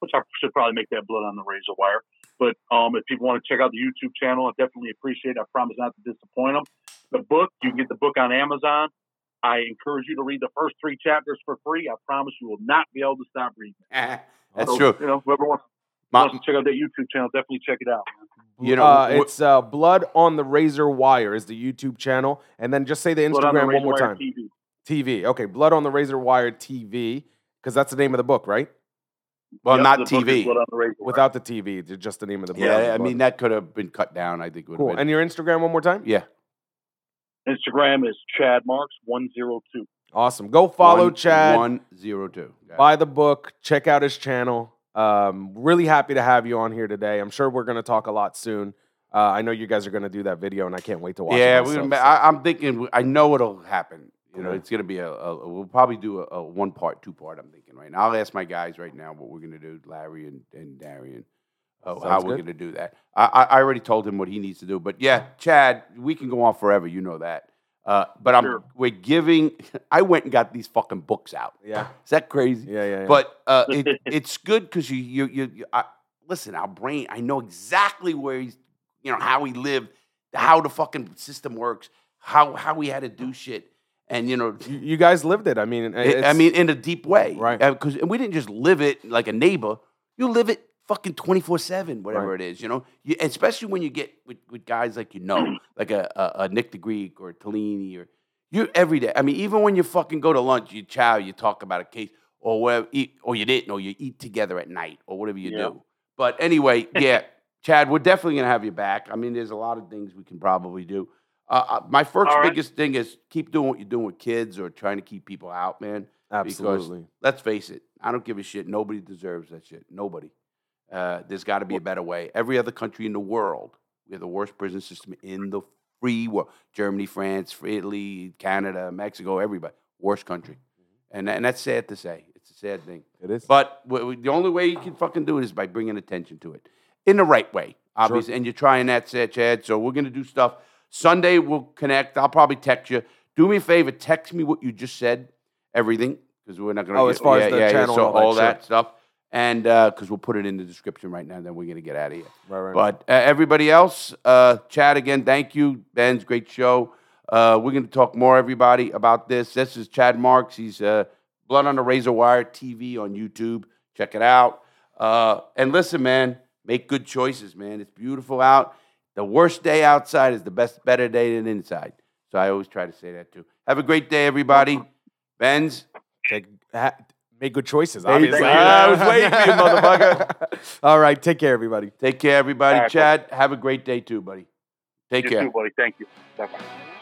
which I should probably make that Blood on the Razor Wire. But um, if people want to check out the YouTube channel, I definitely appreciate it. I promise not to disappoint them. The book, you can get the book on Amazon. I encourage you to read the first three chapters for free. I promise you will not be able to stop reading. That's So, true. You know, whoever wants, My- wants to check out that YouTube channel, definitely check it out. you know, uh, it's uh, Blood on the Razor Wire is the YouTube channel, and then just say the Blood on the Instagram one Razor more Wire time. TV. TV. Okay, Blood on the Razor Wire TV, because that's the name of the book, right? Well, Yep, not the book is TV. Without the TV, just the name of the book. Yeah, I mean that could have been cut down. I think would cool. have been. And your Instagram one more time. yeah, Instagram is Chad Marks one zero two. Awesome. Go follow One- Chad. One zero two. Got it. buy the book, check out his channel. Um, really happy to have you on here today. I'm sure we're going to talk a lot soon. Uh, I know you guys are going to do that video, and I can't wait to watch Yeah, it. we, I, I'm thinking. I know it'll happen. You know, Okay. it's gonna be a, a. We'll probably do a, a one part, two part. I'm thinking right now. I'll ask my guys right now what we're gonna do, Larry and, and Darian, uh, how we're gonna do that. I, I I already told him what he needs to do. But yeah, Chad, we can go on forever. You know that. Uh, but I'm Sure. we're giving. I went and got these fucking books out. yeah, Is that crazy? yeah, yeah. yeah. But uh, it, it's good because you you you, you I, listen. Our brain, I know exactly where he's, you know, how he lived, how the fucking system works, how how he had to do shit, and you know, you, guys lived it. I mean, I- mean, in a deep way, Right. Uh, because we didn't just live it like a neighbor. You live it fucking twenty four seven, whatever Right. it is. You know, you, especially when you get with, with guys like you know, like a, a, a Nick the Greek or Tellini or you every day. I mean, even when you fucking go to lunch, you chow, you talk about a case or whatever, eat, or you didn't, or you eat together at night or whatever you Yeah. do. But anyway, yeah, Chad, we're definitely gonna have you back. I mean, there's a lot of things we can probably do. Uh, uh, my first All right. biggest thing is keep doing what you're doing with kids or trying to keep people out, man. absolutely. Let's face it, I don't give a shit. Nobody deserves that shit. Nobody. Uh, there's got to be a better way. Every other country in the world, we have the worst prison system in the free world. Germany, France, Italy, Canada, Mexico, everybody. Worst country. And, and that's sad to say. It's a sad thing. It is. But w- w- the only way you can fucking do it is by bringing attention to it in the right way, obviously. And you're trying that, Sa- Chad. So we're gonna do stuff. Sunday we'll connect. I'll probably text you. Do me a favor. Text me what you just said. Everything, because we're not gonna. Oh, as far as the channel so and all that, stuff, and because we'll put it in the description right now. Then we're gonna get out of here. right, right. But uh, everybody else, uh, Chad again, thank you. Benz great show. Uh, we're going to talk more, everybody, about this. This is Chad Marks. He's uh, Blood on the Razor Wire TV on YouTube. Check it out. Uh, and listen, man, make good choices, man. It's beautiful out. The worst day outside is the best, better day than inside. So I always try to say that too. Have a great day, everybody. Benz. Take, ha, make good choices. Thank you. Obviously, I was waiting for you, motherfucker. All right, take care, everybody. Take care, everybody. All right, Chad, have a great day too, buddy. Take You care. too, buddy. Thank you. Bye bye.